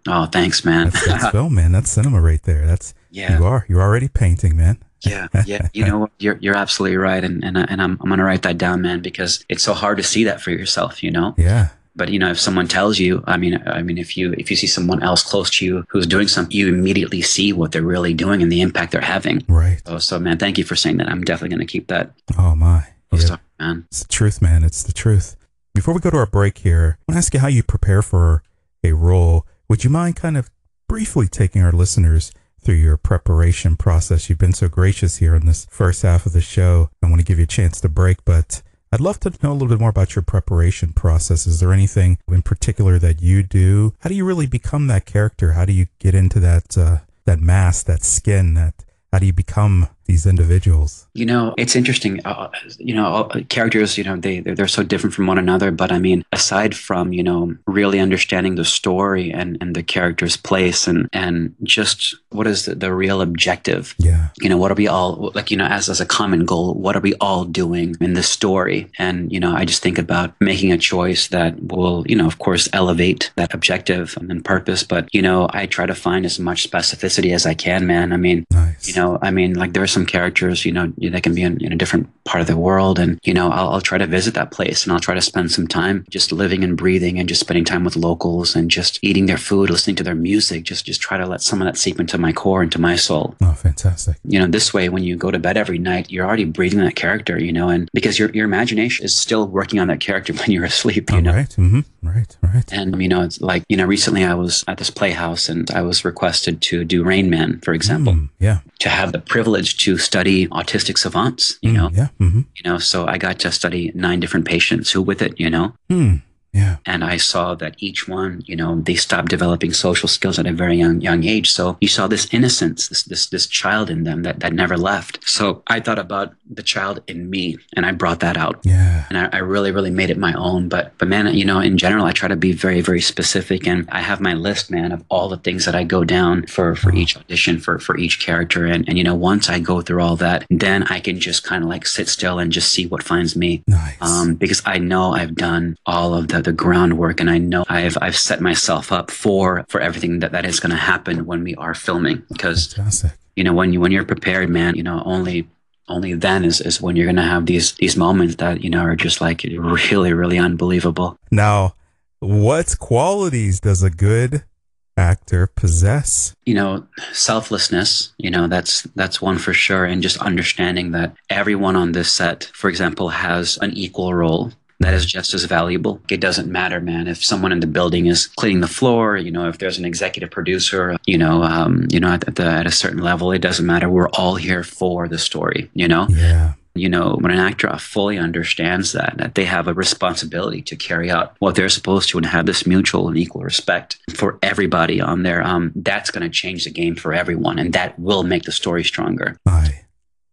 Oh, thanks, man. That's, that's film, man. That's cinema right there. That's yeah. you are. You're already painting, man. Yeah, yeah. You know? You're you're absolutely right, and and I- and I'm I'm gonna write that down, man, because it's so hard to see that for yourself. You know. Yeah. But you know, if someone tells you, I mean, I mean, if you if you see someone else close to you who's doing something, you immediately see what they're really doing and the impact they're having. Right. So, so man, thank you for saying that. I'm definitely gonna keep that. Oh my. Yeah. man. It's the truth, man. It's the truth. Before we go to our break here, I want to ask you how you prepare for a role. Would you mind kind of briefly taking our listeners through your preparation process? You've been so gracious here in this first half of the show. I want to give you a chance to break, but I'd love to know a little bit more about your preparation process. Is there anything in particular that you do? How do you really become that character? How do you get into that uh, that mask, that skin? That how do you become these individuals? You know, it's interesting. Uh, you know, all- characters. You know, they they're, they're so different from one another. But I mean, aside from you know really understanding the story and and the character's place and and just what is the, the real objective Yeah. you know what are we all like you know as as a common goal what are we all doing in this story and you know i just think about making a choice that will you know of course elevate that objective and purpose but you know i try to find as much specificity as i can man i mean Nice. you know i mean like there are some characters you know they can be in, in a different part of the world and you know I'll, I'll try to visit that place and i'll try to spend some time just living and breathing and just spending time with locals and just eating their food listening to their music just just try to let some of that seep into my core into my soul Oh, fantastic. you know this way when you go to bed every night you're already breathing that character you know and because your your imagination is still working on that character when you're asleep you All know right. Mm-hmm. Right. Right. and you know it's like you know recently i was at this playhouse and i was requested to do rain man for example Mm, yeah. to have the privilege to study autistic savants you Mm, know Yeah. Mm-hmm. you know so i got to study nine different patients who with it you know Hmm. Yeah. and I saw that each one, you know, they stopped developing social skills at a very young young age. So you saw this innocence, this this this child in them that that never left. So I thought about the child in me, and I brought that out. Yeah. And I, I really, really made it my own. But, but man, you know, in general, I try to be very, very specific, and I have my list, man, of all the things that I go down for for each audition, for for each character, and and you know, once I go through all that, then I can just kind of like sit still and just see what finds me Nice. um, because I know I've done all of the, the groundwork and I know I've I've set myself up for for everything that, that is going to happen when we are filming because fantastic. you know when you when you're prepared man you know only only then is, is when you're going to have these these moments that you know are just like really really unbelievable Now, what qualities does a good actor possess? You know, selflessness, you know, that's that's one for sure and just understanding that everyone on this set, for example, has an equal role that is just as valuable. It doesn't matter, man. If someone in the building is cleaning the floor, you know, if there's an executive producer, you know, um, you know, at, the, at a certain level, it doesn't matter. We're all here for the story, you know. Yeah. You know, when an actor fully understands that, that they have a responsibility to carry out what they're supposed to and have this mutual and equal respect for everybody on there, um, that's going to change the game for everyone. And that will make the story stronger. I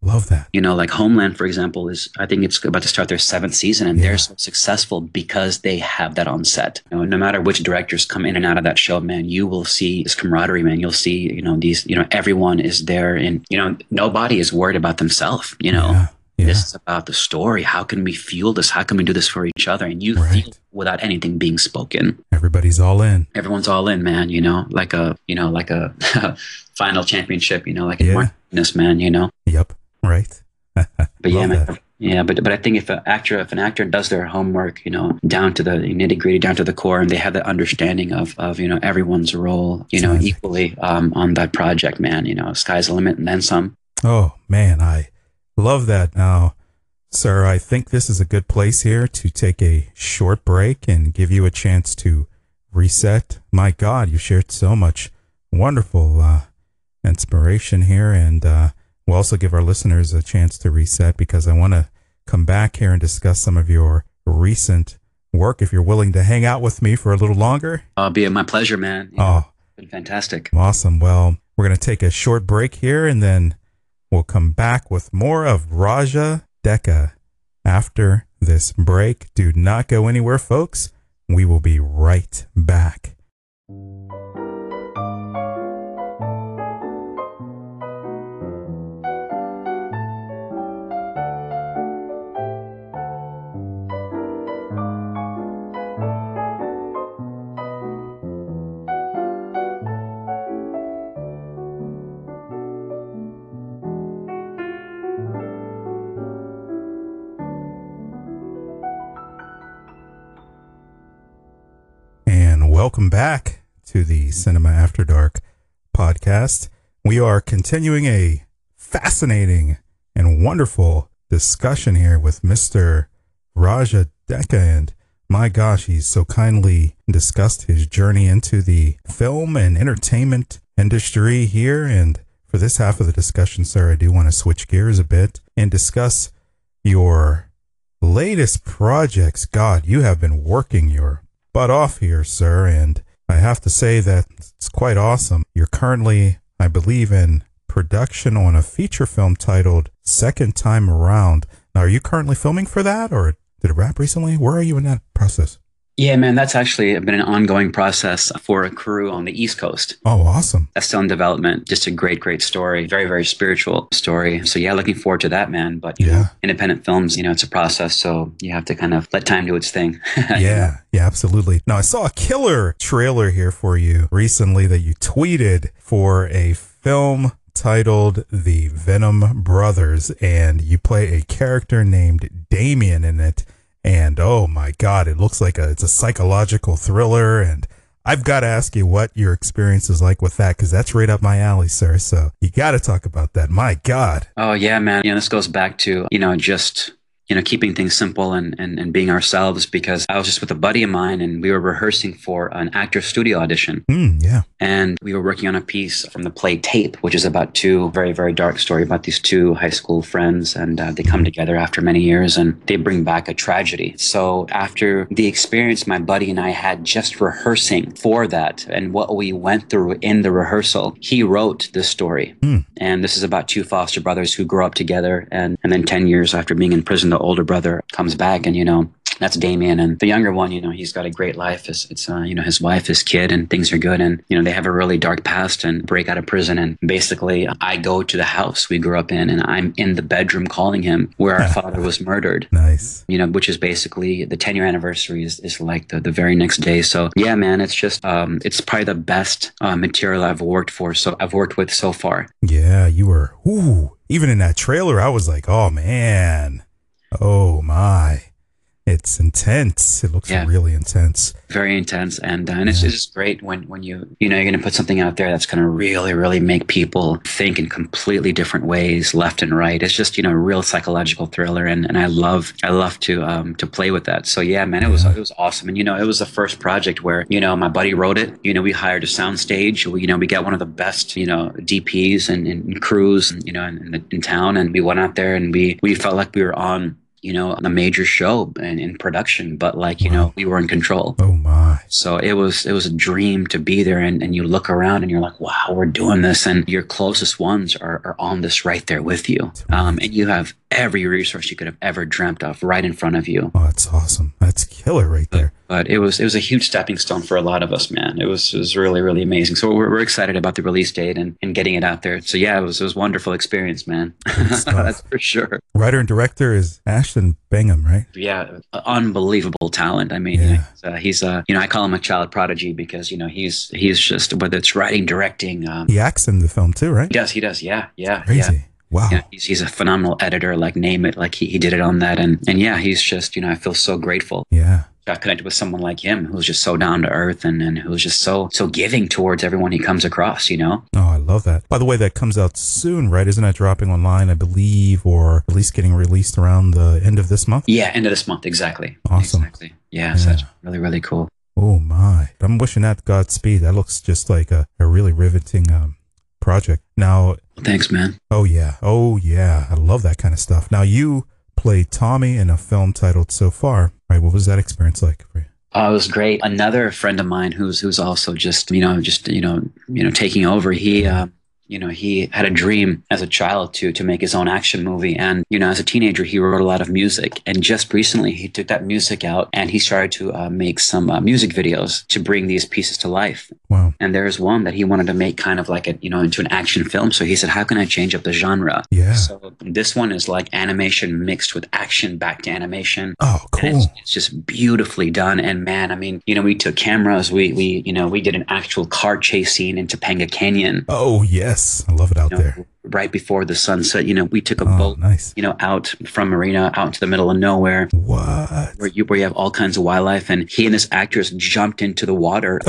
love that. You know, like Homeland, for example, is I think it's about to start their seventh season, and Yeah. they're so successful because they have that on set. You know, no matter which directors come in and out of that show, man, you will see this camaraderie, man. You'll see, you know, these, you know, everyone is there, and you know, nobody is worried about themselves. You know, Yeah. Yeah. this is about the story. How can we fuel this? How can we do this for each other? And you Right. feel without anything being spoken. Everybody's all in. Everyone's all in, man. You know, like a, you know, like a final championship. You know, like Yeah. a Martinez, man. You know. Yep. Right. But yeah, man, yeah, but but I think if an actor if an actor does their homework, you know, down to the nitty gritty, down to the core, and they have that understanding of of you know everyone's role, you know, equally um, on that project, man, you know, sky's the limit and then some. Oh man, I love that. Now, sir, I think this is a good place here to take a short break and give you a chance to reset. My God, you shared so much wonderful uh, inspiration here, and uh, we'll also give our listeners a chance to reset because I want to come back here and discuss some of your recent work. If you're willing to hang out with me for a little longer, Uh, be my pleasure, man. Oh, been fantastic. Awesome. Well, we're going to take a short break here and then we'll come back with more of Raja Deka after this break. Do not go anywhere, folks. We will be right back. Welcome back to the Cinema After Dark podcast. We are continuing a fascinating and wonderful discussion here with Mr. Raja Deka. And my gosh, he's so kindly discussed his journey into the film and entertainment industry here. And for this half of the discussion, sir, I do want to switch gears a bit and discuss your latest projects. God, you have been working your butt off here, sir, and I have to say that it's quite awesome. You're currently, I believe, in production on a feature film titled Second Time Around. Now, are you currently filming for that, or did it wrap recently? Where are you in that process? Yeah, man, that's actually been an ongoing process for a crew on the East Coast. Oh, awesome. That's still in development. Just a great, great story. Very, very spiritual story. So yeah, looking forward to that, man. But you know, Yeah. independent films, you know, it's a process. So you have to kind of let time do its thing. Yeah, yeah, absolutely. Now, I saw a killer trailer here for you recently that you tweeted for a film titled The Venom Brothers, and you play a character named Damien in it. And oh my God, it looks like a, it's a psychological thriller. And I've got to ask you what your experience is like with that, because that's right up my alley, sir. So you got to talk about that. My God. Oh yeah, man. You know, this goes back to, you know, just you know, keeping things simple and, and, and being ourselves because I was just with a buddy of mine and we were rehearsing for an actor studio audition. Hmm, yeah. And we were working on a piece from the play Tape, which is about two very, very dark story about these two high school friends. And uh, they come together after many years and they bring back a tragedy. So after the experience my buddy and I had just rehearsing for that and what we went through in the rehearsal, he wrote this story. Hmm. And this is about two foster brothers who grow up together. And, and then 10 years after being in prison, the older brother comes back and, you know, that's Damien. And the younger one, you know, he's got a great life. It's, it's uh, you know, his wife, his kid, and things are good. And, you know, they have a really dark past and break out of prison. And basically, I go to the house we grew up in and I'm in the bedroom calling him where our father was murdered. Nice. You know, which is basically the 10 year anniversary is, is like the, the very next day. So, yeah, man, it's just, um, it's probably the best uh, material I've worked for. So, I've worked with so far. Yeah, you were. Ooh, even in that trailer, I was like, oh man, oh my. It's intense. It looks Yeah. really intense. very intense. And, uh, and it's, Yeah. it's just great when, when you you know you're going to put something out there that's going to really really make people think in completely different ways left and right. It's just you know a real psychological thriller. And, and i love i love to um to play with that. So yeah man it was it was awesome. And you know it was the first project where you know my buddy wrote it. You know we hired a soundstage. We, you know we got one of the best you know dps and, and crews you know in, in, the, in town. And we went out there and we we felt like we were on you know a major show in, in production but like you Wow. know we were in control Oh my. so it was it was a dream to be there and, and you look around and you're like, wow, we're doing this and your closest ones are, are on this right there with you. Um, and you have every resource you could have ever dreamt of right in front of you. Oh, that's awesome. That's killer right there. But it was it was a huge stepping stone for a lot of us, man. It was it was really, really amazing. So we're, we're excited about the release date and, and getting it out there. So yeah, it was it was a wonderful experience, man. That's for sure. Writer and director is Ashton Bingham, right? yeah, unbelievable talent. I mean, Yeah. he's, uh, he's uh, you know, I call him a child prodigy because you know he's he's just whether it's writing, directing, um, He acts in the film too, right? he does, he does, yeah, yeah, Crazy. yeah. Wow. Yeah, he's, he's a phenomenal editor. Like name it, like he, he did it on that, and and yeah, he's just you know I feel so grateful. Yeah. Got connected with someone like him who's just so down to earth and and who's just so so giving towards everyone he comes across. You know, Oh, I love that. By the way, that comes out soon, right? Isn't that dropping online, I believe, or at least getting released around the end of this month? yeah, end of this month, exactly. Awesome. Exactly. Yeah, so that's really really cool. Oh my. I'm wishing that Godspeed. That looks just like a, a really riveting um, project. Now, Thanks, man. oh yeah. Oh yeah. I love that kind of stuff. Now, you played Tommy in a film titled So Far, right? What was that experience like for you? Oh, it was great. Another friend of mine who's who's also just you know just you know you know taking over. He uh, you know he had a dream as a child to to make his own action movie, and you know as a teenager he wrote a lot of music. And just recently he took that music out and he started to uh, make some uh, music videos to bring these pieces to life. Wow. And there's one that he wanted to make kind of like a you know into an action film. So he said, how can I change up the genre? Yeah. So this one is like animation mixed with action back to animation. Oh, And cool. it's, it's just beautifully done. And man, I mean, you know, we took cameras, we we you know, we did an actual car chase scene in Topanga Canyon. Oh, yes. I love it out you know, there. Right before the sunset, you know, we took a Oh, boat, nice. you know, out from Marina out into the middle of nowhere What? where you where you have all kinds of wildlife and he and this actress jumped into the water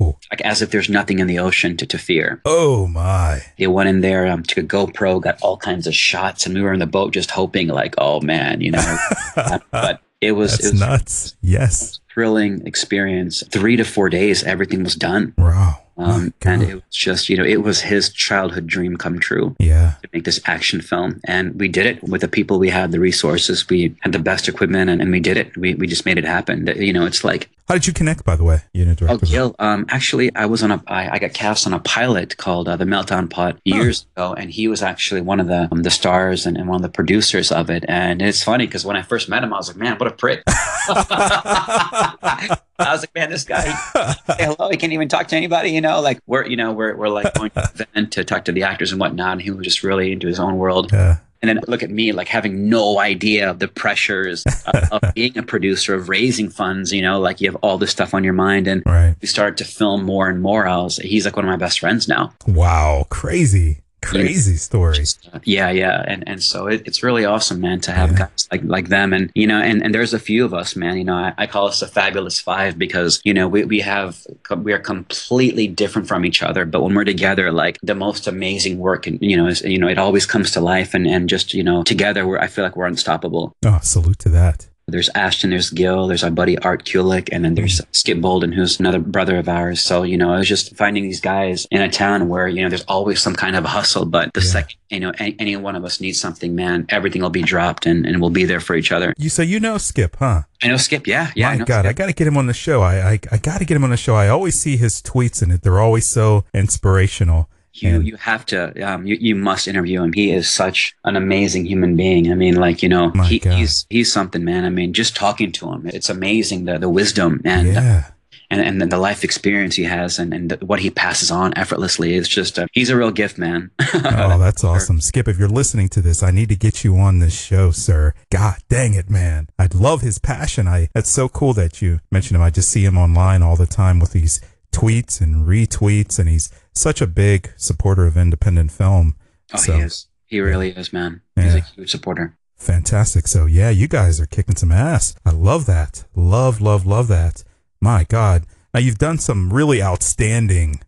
Oh, like as if there's nothing in the ocean to, to fear. oh my. They went in there, um, took a GoPro, got all kinds of shots, and we were in the boat just hoping, like, oh man, you know. But it was That's it was nuts. Yes. thrilling experience. Three to four days, everything was done. Wow. Um, My and it was just, you know, it was his childhood dream come true Yeah. to make this action film. And we did it with the people we had, the resources, we had the best equipment, and, and we did it. We, we just made it happen. You know, it's like, How did you connect, by the way? You a oh. Gil, um, actually, I was on a, I, I got cast on a pilot called uh, The Meltdown Pot years ago, and he was actually one of the um, the stars and, and one of the producers of it. And it's funny because when I first met him, I was like, man, what a prick. I was like, man, this guy, say hello, he can't even talk to anybody, you know, like we're, you know, we're, we're like going to the event to talk to the actors and whatnot. And he was just really into his own world. Yeah. And then look at me, like having no idea of the pressures of, of being a producer, of raising funds, you know, like you have all this stuff on your mind. And Right. we started to film more and more. I was, he's like one of my best friends now. Wow. Crazy. Crazy story. Uh, yeah, yeah, and and so it, it's really awesome, man, to have Yeah. guys like like them, and you know, and and there's a few of us, man. You know, I, I call us the fabulous five because you know we we have we are completely different from each other, but when we're together, like the most amazing work, and you know, is, you know, it always comes to life, and and just you know, together, we're I feel like we're unstoppable. Oh, salute to that. There's Ashton, there's Gil, there's our buddy Art Kulik, and then there's mm-hmm. Skip Bolden, who's another brother of ours. So, you know, I was just finding these guys in a town where, you know, there's always some kind of hustle, but the Yeah. second, you know, any, any one of us needs something, man, everything will be dropped and, and we'll be there for each other. You so you know Skip, huh? I know Skip, yeah, yeah. I My know God, I got to get him on the show. I, I I got to get him on the show. I always see his tweets and they're always so inspirational. You and- you have to um you, you must interview him he is such an amazing human being i mean like you know he, he's he's something man i mean just talking to him it's amazing the the wisdom and yeah. and, and the life experience he has and, and what he passes on effortlessly is just a, he's a real gift man Oh, that's awesome. Skip, if you're listening to this, I need to get you on this show, sir. God dang it, man. I'd love his passion. I that's so cool that you mentioned him. I just see him online all the time with these tweets and retweets and he's such a big supporter of independent film. oh So- he is he really is man he's a huge supporter Fantastic. So yeah, you guys are kicking some ass. I love that. Love, love, love that. My God. Now you've done some really outstanding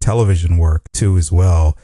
television work too as well.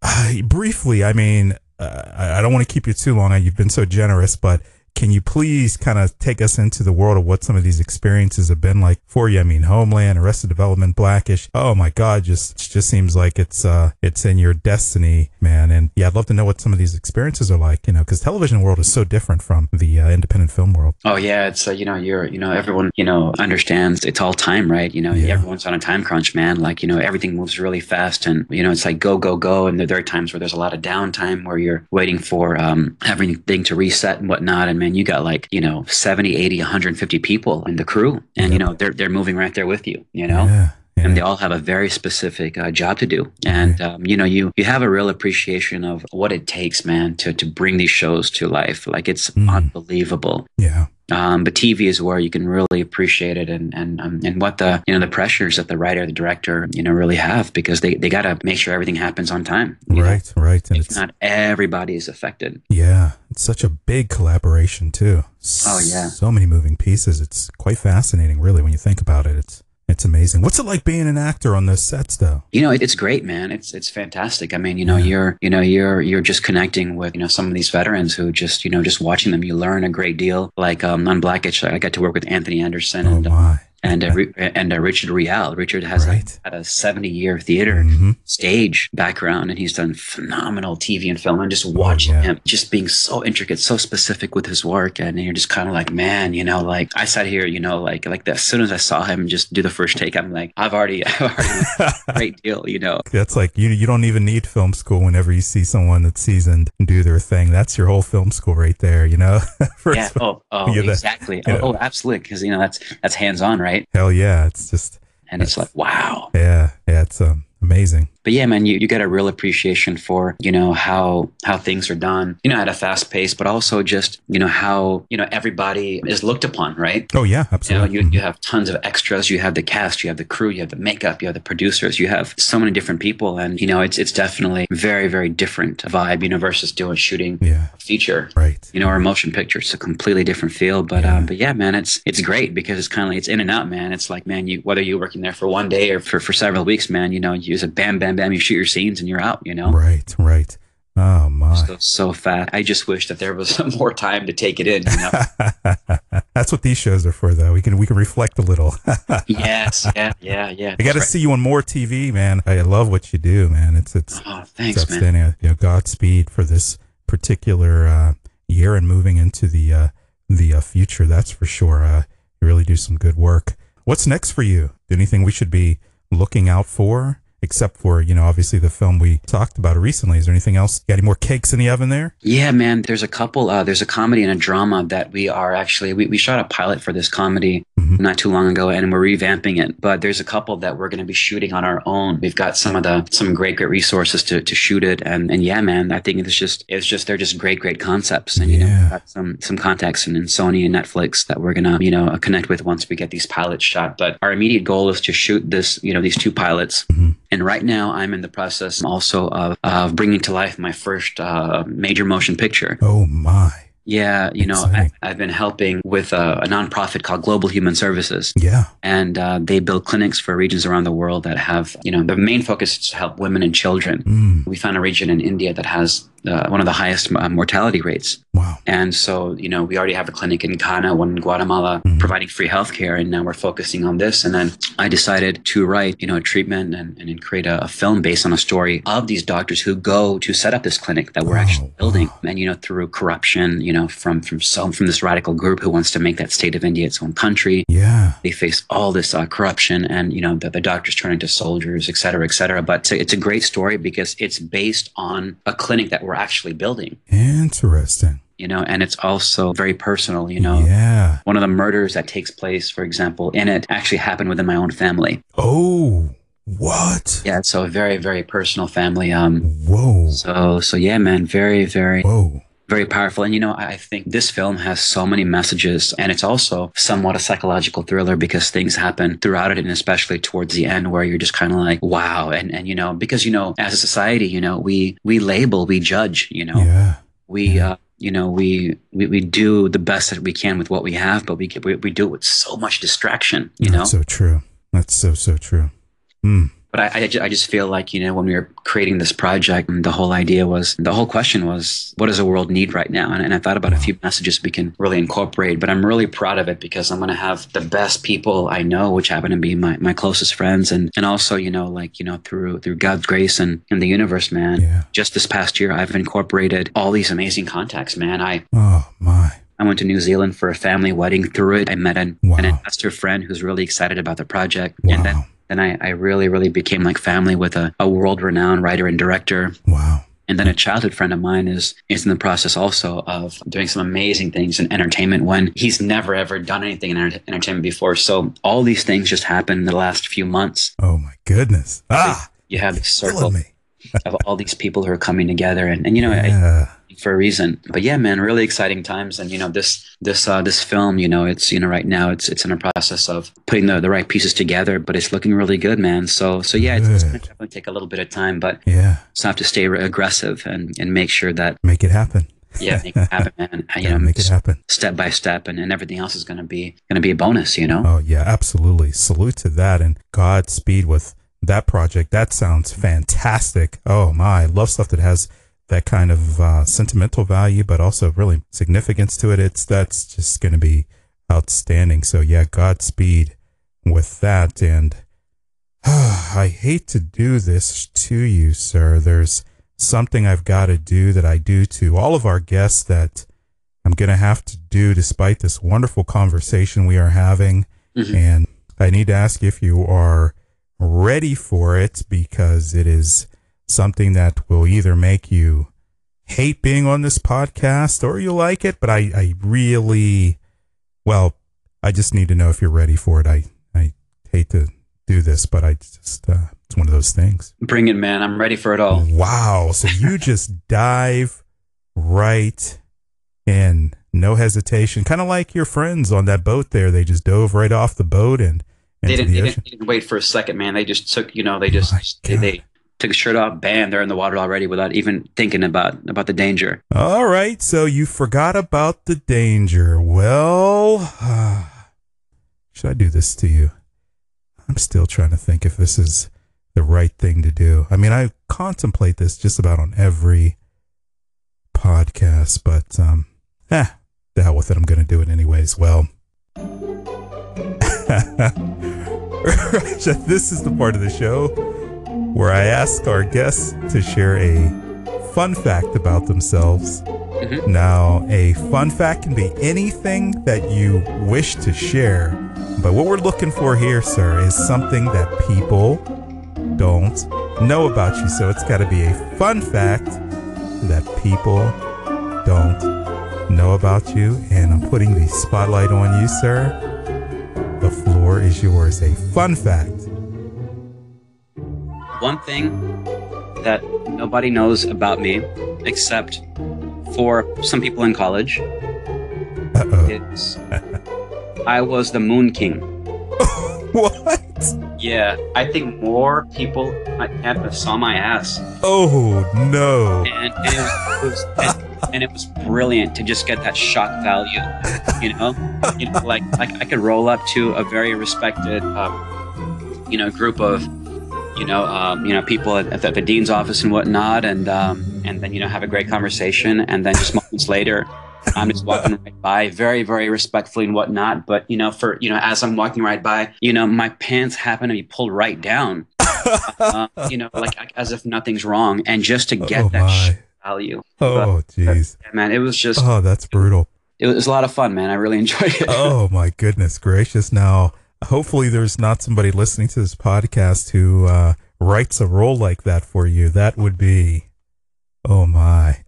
Uh, briefly, I mean, uh, I don't want to keep you too long. You've been so generous, but can you please kind of take us into the world of what some of these experiences have been like for you? I mean, Homeland, Arrested Development, Blackish. Oh my God, just it just seems like it's uh it's in your destiny, man. And yeah, I'd love to know what some of these experiences are like. You know, because television world is so different from the uh, independent film world. Oh yeah, it's uh, you know you're you know everyone you know understands it's all time, right? You know Yeah. everyone's on a time crunch, man. Like you know everything moves really fast, and you know it's like go go go, and there, there are times where there's a lot of downtime where you're waiting for um, everything to reset and whatnot. And man, you got like you know 70, 80, 150 people in the crew, and you know they're they're moving right there with you, you know. Yeah. And they all have a very specific uh, job to do, and um, you know, you you have a real appreciation of what it takes, man, to to bring these shows to life. Like it's unbelievable. Yeah. Um, but TV is where you can really appreciate it and and um, and what the you know the pressures that the writer, the director, you know, really have because they they got to make sure everything happens on time. Right. Right. And If it's not, everybody is affected. yeah, it's such a big collaboration too. Oh, yeah. So many moving pieces. It's quite fascinating, really, when you think about it. It's it's amazing. What's it like being an actor on those sets, though? You know, it, it's great, man. It's it's fantastic. I mean, you know, you're you know you're you're just connecting with you know some of these veterans who just you know just watching them, you learn a great deal. Like um, on Blackish, I got to work with Anthony Anderson and uh, and Ri- and uh, Richard Riehle. Richard has a, had a 70 year theater stage background, and he's done phenomenal TV and film. And just watching him, just being so intricate, so specific with his work, and you're just kind of like, man, you know, like I sat here, you know, like like as soon as I saw him just do the first take, I'm like, I've already, I've already great deal, you know. That's like you. You don't even need film school whenever you see someone that's seasoned and do their thing. That's your whole film school right there. You know. Yeah. Oh, oh, you're the- exactly. Oh, oh, absolutely. Because you know that's that's hands on, right? Hell yeah! It's just And it's like, wow. yeah, yeah. It's um, amazing. But yeah, man, you, you get a real appreciation for, you know, how how things are done, you know, at a fast pace, but also just, you know, how, you know, everybody is looked upon, right? Oh yeah, You know, absolutely. you, you have tons of extras, you have the cast, you have the crew, you have the makeup, you have the producers, you have so many different people. And, you know, it's it's definitely very, very different vibe, you know, versus doing shooting yeah. a feature. Right. You know, or a motion picture. It's a completely different feel. But um, but yeah, man, it's it's great because it's kind of like it's in and out, man. It's like, man, you whether you're working there for one day or for, for several weeks, man, you know, you use a bam, bam, bam, you shoot your scenes and you're out, you know? Right. Right. Oh my. So, so fast. I just wish that there was some more time to take it in, you know? That's what these shows are for, though. We can we can reflect a little. yes, yeah, yeah, yeah. I got to That's see you on more TV, man. I love what you do, man. It's it's, Oh, it's thanks, man. outstanding. You know, Godspeed for this particular uh, year and moving into the uh, the uh, future. That's for sure. Uh, you really do some good work. What's next for you? Anything we should be looking out for? Except for you know, obviously the film we talked about recently. Is there anything else? Got any more cakes in the oven there? Yeah, man. There's a couple. Uh, there's a comedy and a drama that we are actually we, we shot a pilot for this comedy not too long ago, and we're revamping it. But there's a couple that we're going to be shooting on our own. We've got some of the some great great resources to, to shoot it, and and yeah, man. I think it's just it's just they're just great great concepts, and you know we've got some some contacts in, in Sony and Netflix that we're gonna you know connect with once we get these pilots shot. But our immediate goal is to shoot this you know these two pilots. And right now, I'm in the process also of, of bringing to life my first uh, major motion picture. Oh my! Yeah, you know, I, I've been helping with a, a nonprofit called Global Human Services. Yeah. And uh, they build clinics for regions around the world that have, you know, the main focus is to help women and children. Mm. We found a region in India that has uh, one of the highest uh, mortality rates. Wow. And so, you know, we already have a clinic in Ghana, one in Guatemala, providing free healthcare, and now we're focusing on this. And then I decided to write, you know, a treatment and, and create a, a film based on a story of these doctors who go to set up this clinic that we're actually building. And you know, through corruption, you know, from from some from this radical group who wants to make that state of India its own country. Yeah. They face all this uh, corruption, and you know, the, the doctors turn into soldiers, et cetera, et cetera. But it's a, it's a great story because it's based on a clinic that we're actually building Interesting. you know and it's also very personal you know Yeah. one of the murders that takes place for example in it actually happened within my own family Oh, what? yeah so a very very personal family um whoa so so yeah man very very whoa very powerful and you know I think this film has so many messages and it's also somewhat a psychological thriller because things happen throughout it and especially towards the end where you're just kind of like wow and and you know because you know as a society you know we we label we judge you know Yeah. we uh you know we, we we do the best that we can with what we have but we we, we do it with so much distraction you That's know so true. That's so so true. Mm. But I, I, I just feel like you know when we were creating this project the whole idea was the whole question was what does the world need right now and, and i thought about a few messages we can really incorporate but i'm really proud of it because i'm going to have the best people i know which happen to be my, my closest friends and and also you know like you know through through god's grace and, and the universe man Yeah. just this past year i've incorporated all these amazing contacts man i Oh my. I went to New Zealand for a family wedding. Through it, I met an, Wow. an investor friend who's really excited about the project. Wow. And then, then I, I really, really became like family with a, a world renowned writer and director. Wow. And then a childhood friend of mine is is in the process also of doing some amazing things in entertainment when he's never ever done anything in enter- entertainment before. So all these things just happened in the last few months. Oh my goodness. Ah, You have this circle me. of all these people who are coming together, and, and you know, I, Yeah. For a reason. But yeah, man, really exciting times. And you know, this this uh, this film, you know, it's you know right now it's it's in a process of putting the, the right pieces together, but it's looking really good, man. So so yeah, it's, it's gonna definitely take a little bit of time, but Yeah. just have to stay re- aggressive and and make sure that Make it happen. yeah, make it happen, man. You Yeah, know, make it happen. step by step, and, and everything else is gonna be gonna be a bonus, you know. Oh yeah, absolutely. Salute to that and Godspeed with that project. That sounds fantastic. Oh my, I love stuff that has that kind of uh, sentimental value, but also really significance to it. It's that's just going to be outstanding. So yeah, Godspeed with that. And I hate to do this to you, sir. There's something I've got to do that I do to all of our guests that I'm going to have to do despite this wonderful conversation we are having. Mhm. And I need to ask if you are ready for it because it is something that will either make you hate being on this podcast or you like it. But I, I really, well, I just need to know if you're ready for it. I, I hate to do this, but I just, uh, it's one of those things. Bring it, man. I'm ready for it all. Wow. So you just dive right in, no hesitation, kind of like your friends on that boat there. They just dove right off the boat and They didn't, the they didn't, they didn't wait for a second, man. They just took, you know, they just they, they took a shirt off, bam, they're in the water already without even thinking about about the danger. All right. So you forgot about the danger. Well, should I do this to you? I'm still trying to think if this is the right thing to do. I mean, I contemplate this just about on every podcast, but um, eh, the hell with it. I'm going to do it anyways. Well, this is the part of the show where I ask our guests to share a fun fact about themselves. Mhm. Now, a fun fact can be anything that you wish to share, but what we're looking for here, sir, is something that people don't know about you. So it's got to be a fun fact that people don't know about you. And I'm putting the spotlight on you, sir. The floor is yours. A fun fact. One thing that nobody knows about me, except for some people in college, Uh oh. is I was the Moon King. what? Yeah, I think more people on campus saw my ass, Oh no. and, and it was, it was and, and it was brilliant to just get that shock value. You know, you know, like like I could roll up to a very respected, um, you know, group of, you know, um, you know, people at, at the dean's office and whatnot, and um, and then you know have a great conversation, and then just moments later. I'm just walking right by, very, very respectfully and whatnot. But you know, for you know, as I'm walking right by, you know, my pants happen to be pulled right down, uh, you know, like as if nothing's wrong, and just to get oh that sh- value, Oh jeez. yeah, man, it was just, Oh, that's brutal. it was a lot of fun, man. I really enjoyed it. Oh my goodness gracious. Now, hopefully there's not somebody listening to this podcast who uh, writes a role like that for you. That would be Oh my.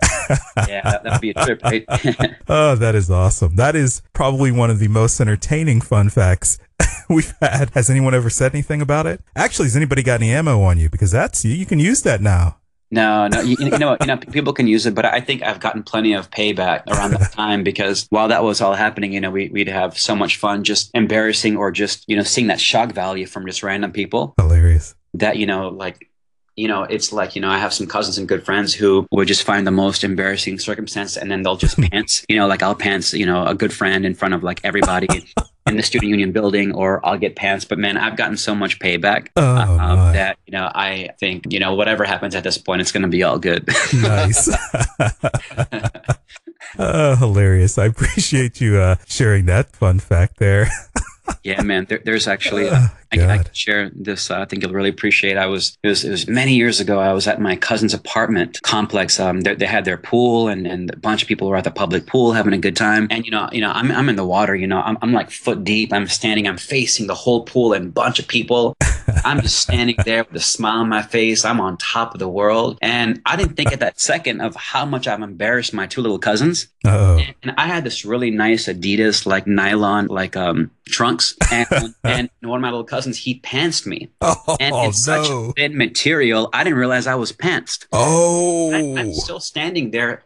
yeah, that, that'd be a trip, right? Oh, that is awesome. That is probably one of the most entertaining fun facts we've had. Has anyone ever said anything about it? Actually, has anybody got any ammo on you? Because that's you, you can use that now. No, no, you, you know, you know, people can use it, but I think I've gotten plenty of payback around that time because while that was all happening, you know, we, we'd have so much fun just embarrassing or just, you know, seeing that shock value from just random people. Hilarious. that, you know, like you know, it's like, you know, I have some cousins and good friends who would just find the most embarrassing circumstance and then they'll just pants, you know, like I'll pants, you know, a good friend in front of like everybody in the student union building or I'll get pants. But man, I've gotten so much payback Oh, um, that, you know, I think, you know, whatever happens at this point, it's going to be all good. nice. oh, hilarious. I appreciate you uh, sharing that fun fact there. yeah, man, there, there's actually, Oh, I, I can share this. Uh, I think you'll really appreciate. I was it was it was many years ago. I was at my cousin's apartment complex. Um, they, they had their pool, and, and a bunch of people were at the public pool having a good time. And you know, you know, I'm I'm in the water. You know, I'm I'm like foot deep. I'm standing. I'm facing the whole pool and a bunch of people. I'm just standing there with a smile on my face. I'm on top of the world, and I didn't think at that second of how much I've embarrassed my two little cousins. Oh, And, and I had this really nice Adidas like nylon like um trunks, and and one of my little cousins he pantsed me, oh, and it's such no. a thin material. I didn't realize I was pantsed. Oh, I, I'm still standing there.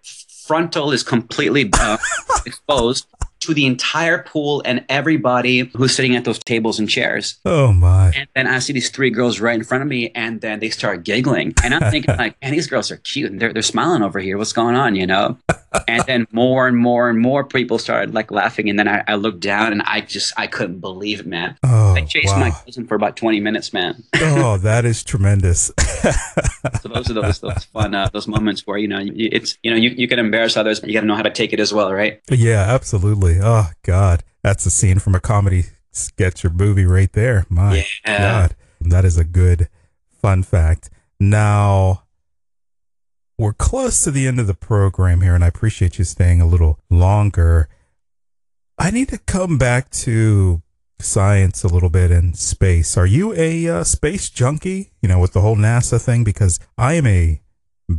Frontal is completely uh, exposed to the entire pool and everybody who's sitting at those tables and chairs. oh my. And then I see these three girls right in front of me, and then they start giggling. And I'm thinking, like, man, these girls are cute, and they're they're smiling over here. What's going on, you know? And then more and more and more people started like laughing, and then I, I looked down, and I just I couldn't believe it, man. Oh, I chased wow. my cousin for about 20 minutes, man. oh, that is tremendous. So those are those those fun uh, those moments where you know you, it's you know you, you can embarrass others, but you got to know how to take it as well, right? yeah, absolutely. Oh God, that's a scene from a comedy sketch or movie right there. My Yeah. God, that is a good fun fact. Now we're close to the end of the program here, and I appreciate you staying a little longer. I need to come back to science a little bit and space. Are you a uh, space junkie? You know, with the whole NASA thing, because I am a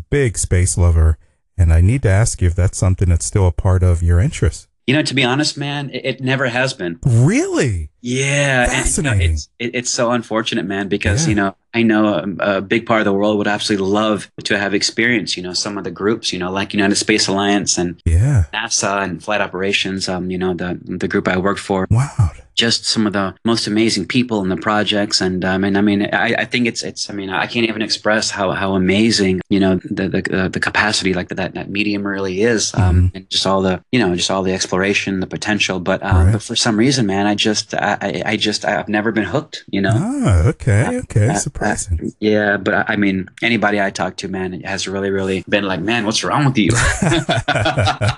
big space lover, and I need to ask you if that's something that's still a part of your interest. You know, to be honest, man, it, it never has been. Really? Yeah, and, you know, it's it, it's so unfortunate, man, because Yeah. you know I know a, a big part of the world would absolutely love to have experienced, you know, some of the groups, you know, like United Space Alliance and Yeah. NASA and Flight Operations. Um, you know, the the group I worked for, Wow. just some of the most amazing people in the projects, and um, and I mean, I, I think it's it's. I mean, I can't even express how how amazing, you know, the the uh, the capacity like that that medium really is, um, and just all the you know, just all the exploration, the potential. But um, Right. but for some reason, man, I just I I, I just I've never been hooked, you know. Ah, okay, okay. Uh, Surprising. Yeah, but I- I mean, anybody I talk to, man, has really, really been like, man, what's wrong with you?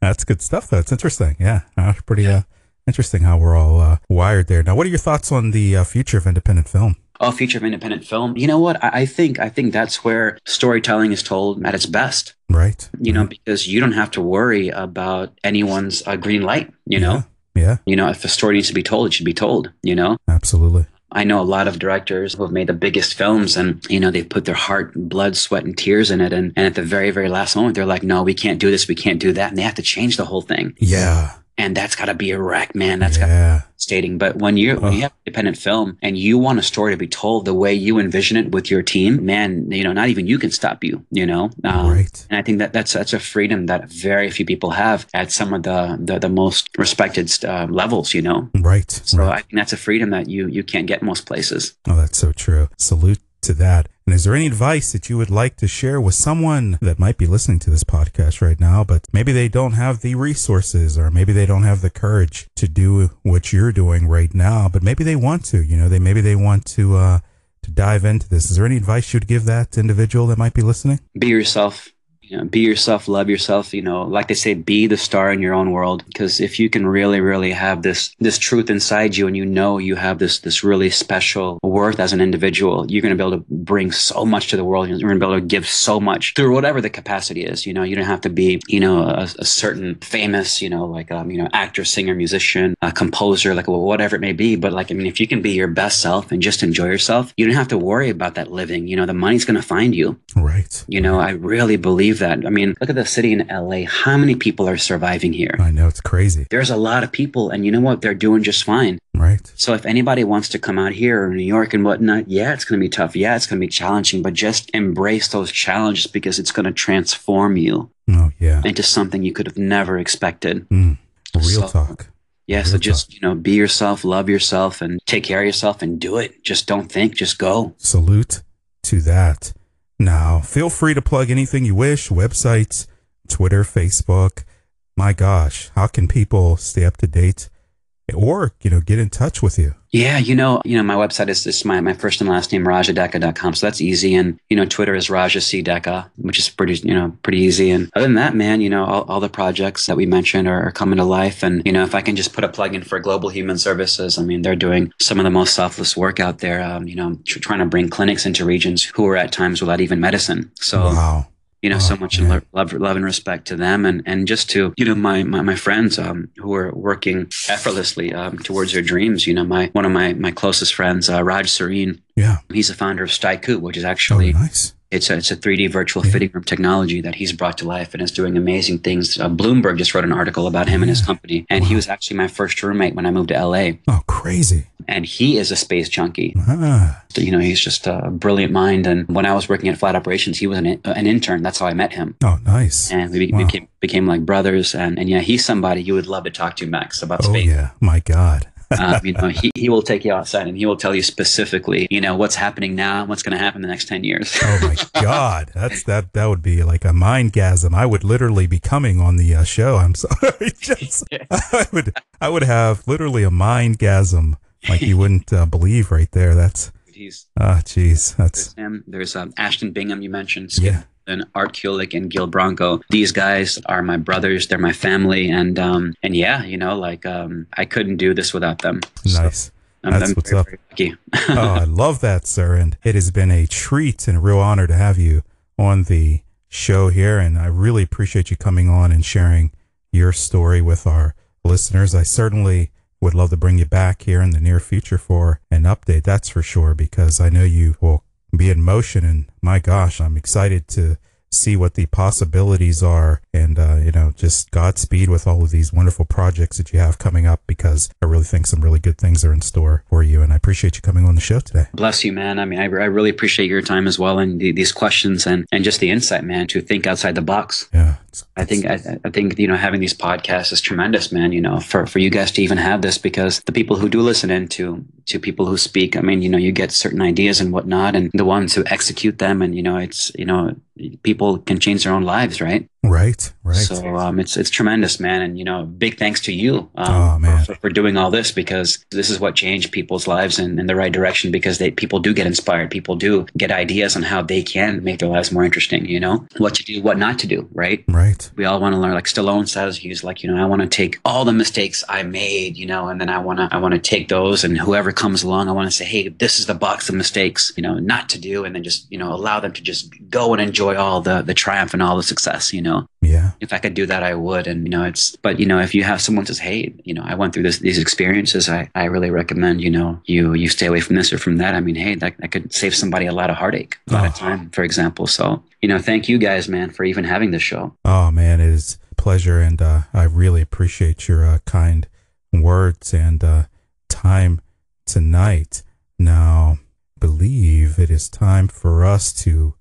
That's good stuff, though. It's interesting. Yeah. Uh, pretty uh, interesting how we're all uh, wired there. Now, what are your thoughts on the uh, future of independent film? oh, future of independent film. You know what? I, I think I think that's where storytelling is told at its best. Right. You know, because you don't have to worry about anyone's uh, green light. You know, Yeah, you know, if a story needs to be told, it should be told. You know. absolutely. I know a lot of directors who have made the biggest films and, you know, they put their heart, blood, sweat, and tears in it. And, and at the very, very last moment, they're like, no, we can't do this. We can't do that. And they have to change the whole thing. Yeah. And that's got to be a wreck, man. That's got stating. But when you when you have independent film and you want a story to be told the way you envision it with your team, man, you know, not even you can stop you. You know, um, Right. And I think that that's that's a freedom that very few people have at some of the the, the most respected uh, levels. You know, Right. so right. I think that's a freedom that you you can't get most places. Oh, that's so true. Salute to that. And is there any advice that you would like to share with someone that might be listening to this podcast right now, but maybe they don't have the resources or maybe they don't have the courage to do what you're doing right now, but maybe they want to, you know, they maybe they want to uh to dive into this. Is there any advice you'd give that individual that might be listening? Be yourself. You know, be yourself, love yourself, you know, like they say, be the star in your own world. Because if you can really, really have this this truth inside you and you know you have this this really special worth as an individual, you're gonna be able to bring so much to the world. You're gonna be able to give so much through whatever the capacity is. You know, you don't have to be, you know, a, a certain famous, you know, like um, you know, actor, singer, musician, a composer, like whatever it may be. But like I mean, if you can be your best self and just enjoy yourself, you don't have to worry about that living. You know, the money's gonna find you. Right. You know, I really believe that. I mean, look at the city in LA. How many people are surviving here? I know it's crazy. There's a lot of people, and you know what? They're doing just fine. Right. So if anybody wants to come out here or New York and whatnot, yeah, it's going to be tough. Yeah, it's going to be challenging, but just embrace those challenges because it's going to transform you Oh yeah. into something you could have never expected. Mm. Real So- talk. Yeah, so Real just, you know, be yourself, love yourself, and take care of yourself and do it. Just don't think, just go. Salute to that. Now, feel free to plug anything you wish, websites, Twitter, Facebook. My gosh, how can people stay up to date or, you know, get in touch with you? Yeah, you know, you know, my website is just my, my first and last name, rajadeka.com. So that's easy. And, you know, Twitter is Raja C Deka, which is pretty, you know, pretty easy. And other than that, man, you know, all, all the projects that we mentioned are, are coming to life. And, you know, if I can just put a plug in for Global Human Services, I mean, they're doing some of the most selfless work out there, um, you know, tr- trying to bring clinics into regions who are at times without even medicine. So, wow you know, oh, so much love, love and respect to them, and and just to you know my my, my friends um, who are working effortlessly um, towards their dreams. You know, my one of my my closest friends, uh, Raj Sareen. Yeah, he's the founder of Styku, which is actually oh, nice. It's a, it's a 3D virtual fitting room technology that he's brought to life and is doing amazing things. Uh, Bloomberg just wrote an article about him and his company, and wow. he was actually my first roommate when I moved to LA. Oh, crazy! And he is a space junkie. Ah. So, you know, he's just a brilliant mind. And when I was working at Flight Operations, he was an, an intern. That's how I met him. Oh, nice! And we wow. became became like brothers. And and yeah, he's somebody you would love to talk to, Max, about oh, space. yeah, my God um, you know, he, he will take you outside and he will tell you specifically, you know, what's happening now and what's going to happen in the next 10 years. oh my God. That's that, that would be like a mind gasm. I would literally be coming on the uh, show. I'm sorry. Just, I would, I would have literally a mind gasm like you wouldn't uh, believe right there. That's, He's, ah, jeez. That's there's him. There's um, Ashton Bingham. You mentioned. Skip. Yeah and Art Kulik and Gil Bronco. These guys are my brothers. They're my family, and um, and yeah, you know, like um, I couldn't do this without them. Nice. So I'm, That's I'm what's very, up. Very oh, I love that, sir. And it has been a treat and a real honor to have you on the show here. And I really appreciate you coming on and sharing your story with our listeners. I certainly would love to bring you back here in the near future for an update. That's for sure, because I know you will be in motion. And my gosh, I'm excited to see what the possibilities are. And uh, you know just godspeed with all of these wonderful projects that you have coming up because i really think some really good things are in store for you and i appreciate you coming on the show today. Bless you man. I mean i, I really appreciate your time as well and the, these questions and and just the insight man to think outside the box. Yeah I think I, I, think you know having these podcasts is tremendous, man. You know, for for you guys to even have this because the people who do listen in to to people who speak, I mean, you know, you get certain ideas and whatnot, and the ones who execute them, and you know, it's you know, people can change their own lives, right? Right, right. So um, it's it's tremendous, man, and you know, big thanks to you um, oh. For, for, doing all this because this is what changed people's lives in, in the right direction. Because they people do get inspired, people do get ideas on how they can make their lives more interesting. You know, what to do, what not to do, right? Right. We all want to learn. Like Stallone says, he's like, you know, I want to take all the mistakes I made, you know, and then I want to I want to take those, and whoever comes along, I want to say, hey, this is the box of mistakes, you know, not to do, and then just you know allow them to just go and enjoy all the the triumph and all the success, you know. Yeah. If I could do that, I would. And, you know, it's, but, you know, if you have someone says, hey, you know, I went through this, these experiences, I, I really recommend, you know, you, you stay away from this or from that. I mean, hey, that, that could save somebody a lot of heartache, a lot oh. of time, for example. So, you know, thank you guys, man, for even having this show. Oh, man, it is a pleasure. And uh, I really appreciate your uh, kind words and uh, time tonight. Now, I believe it is time for us to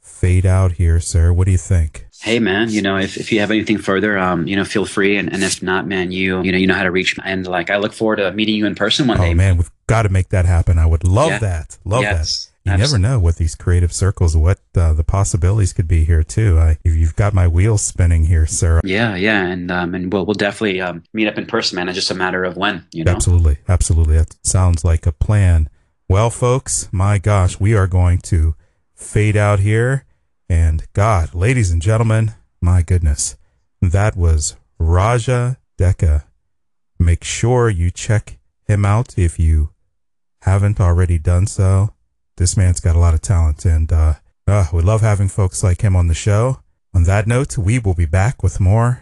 fade out here, sir. What do you think? Hey man, you know, if, if you have anything further, um, you know, feel free. And, and if not, man, you, you know, you know how to reach me. And like, I look forward to meeting you in person one oh, day. Oh man, we've got to make that happen. I would love yeah. that. Love yes. that. You Absolutely. never know with these creative circles what uh, the possibilities could be here too. I, you've got my wheels spinning here, sir. Yeah, yeah, and um, and we'll we'll definitely um, meet up in person, man. It's just a matter of when, you know. Absolutely, absolutely. That sounds like a plan. Well, folks, my gosh, we are going to fade out here, and God, ladies and gentlemen, my goodness, that was Raja Deka. Make sure you check him out if you haven't already done so. This man's got a lot of talent, and uh, uh, we love having folks like him on the show. On that note, we will be back with more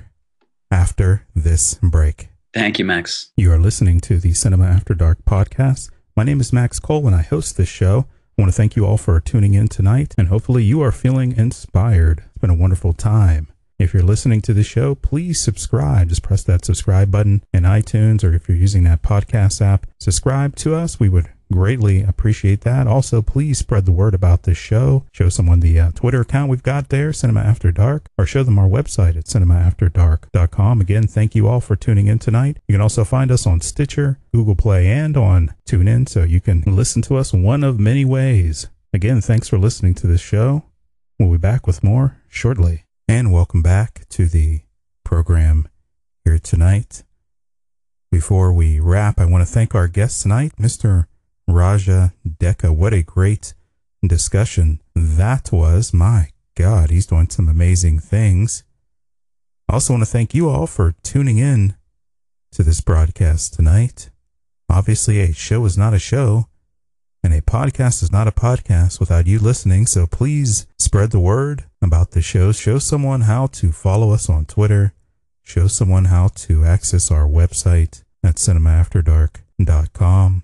after this break. Thank you, Max. You are listening to the Cinema After Dark podcast. My name is Max Cole, and I host this show. I want to thank you all for tuning in tonight, and hopefully, you are feeling inspired. It's been a wonderful time. If you're listening to the show, please subscribe. Just press that subscribe button in iTunes, or if you're using that podcast app, subscribe to us. We would greatly appreciate that. Also, please spread the word about this show. Show someone the uh, Twitter account we've got there, Cinema After Dark, or show them our website at cinemaafterdark.com. Again, thank you all for tuning in tonight. You can also find us on Stitcher, Google Play, and on TuneIn, so you can listen to us one of many ways. Again, thanks for listening to this show. We'll be back with more shortly. And welcome back to the program here tonight. Before we wrap, I want to thank our guest tonight, Mr. Raja Deka. What a great discussion that was. My God, he's doing some amazing things. I also want to thank you all for tuning in to this broadcast tonight. Obviously, a show is not a show, and a podcast is not a podcast without you listening. So please spread the word about the show. Show someone how to follow us on Twitter. Show someone how to access our website at cinemaafterdark.com.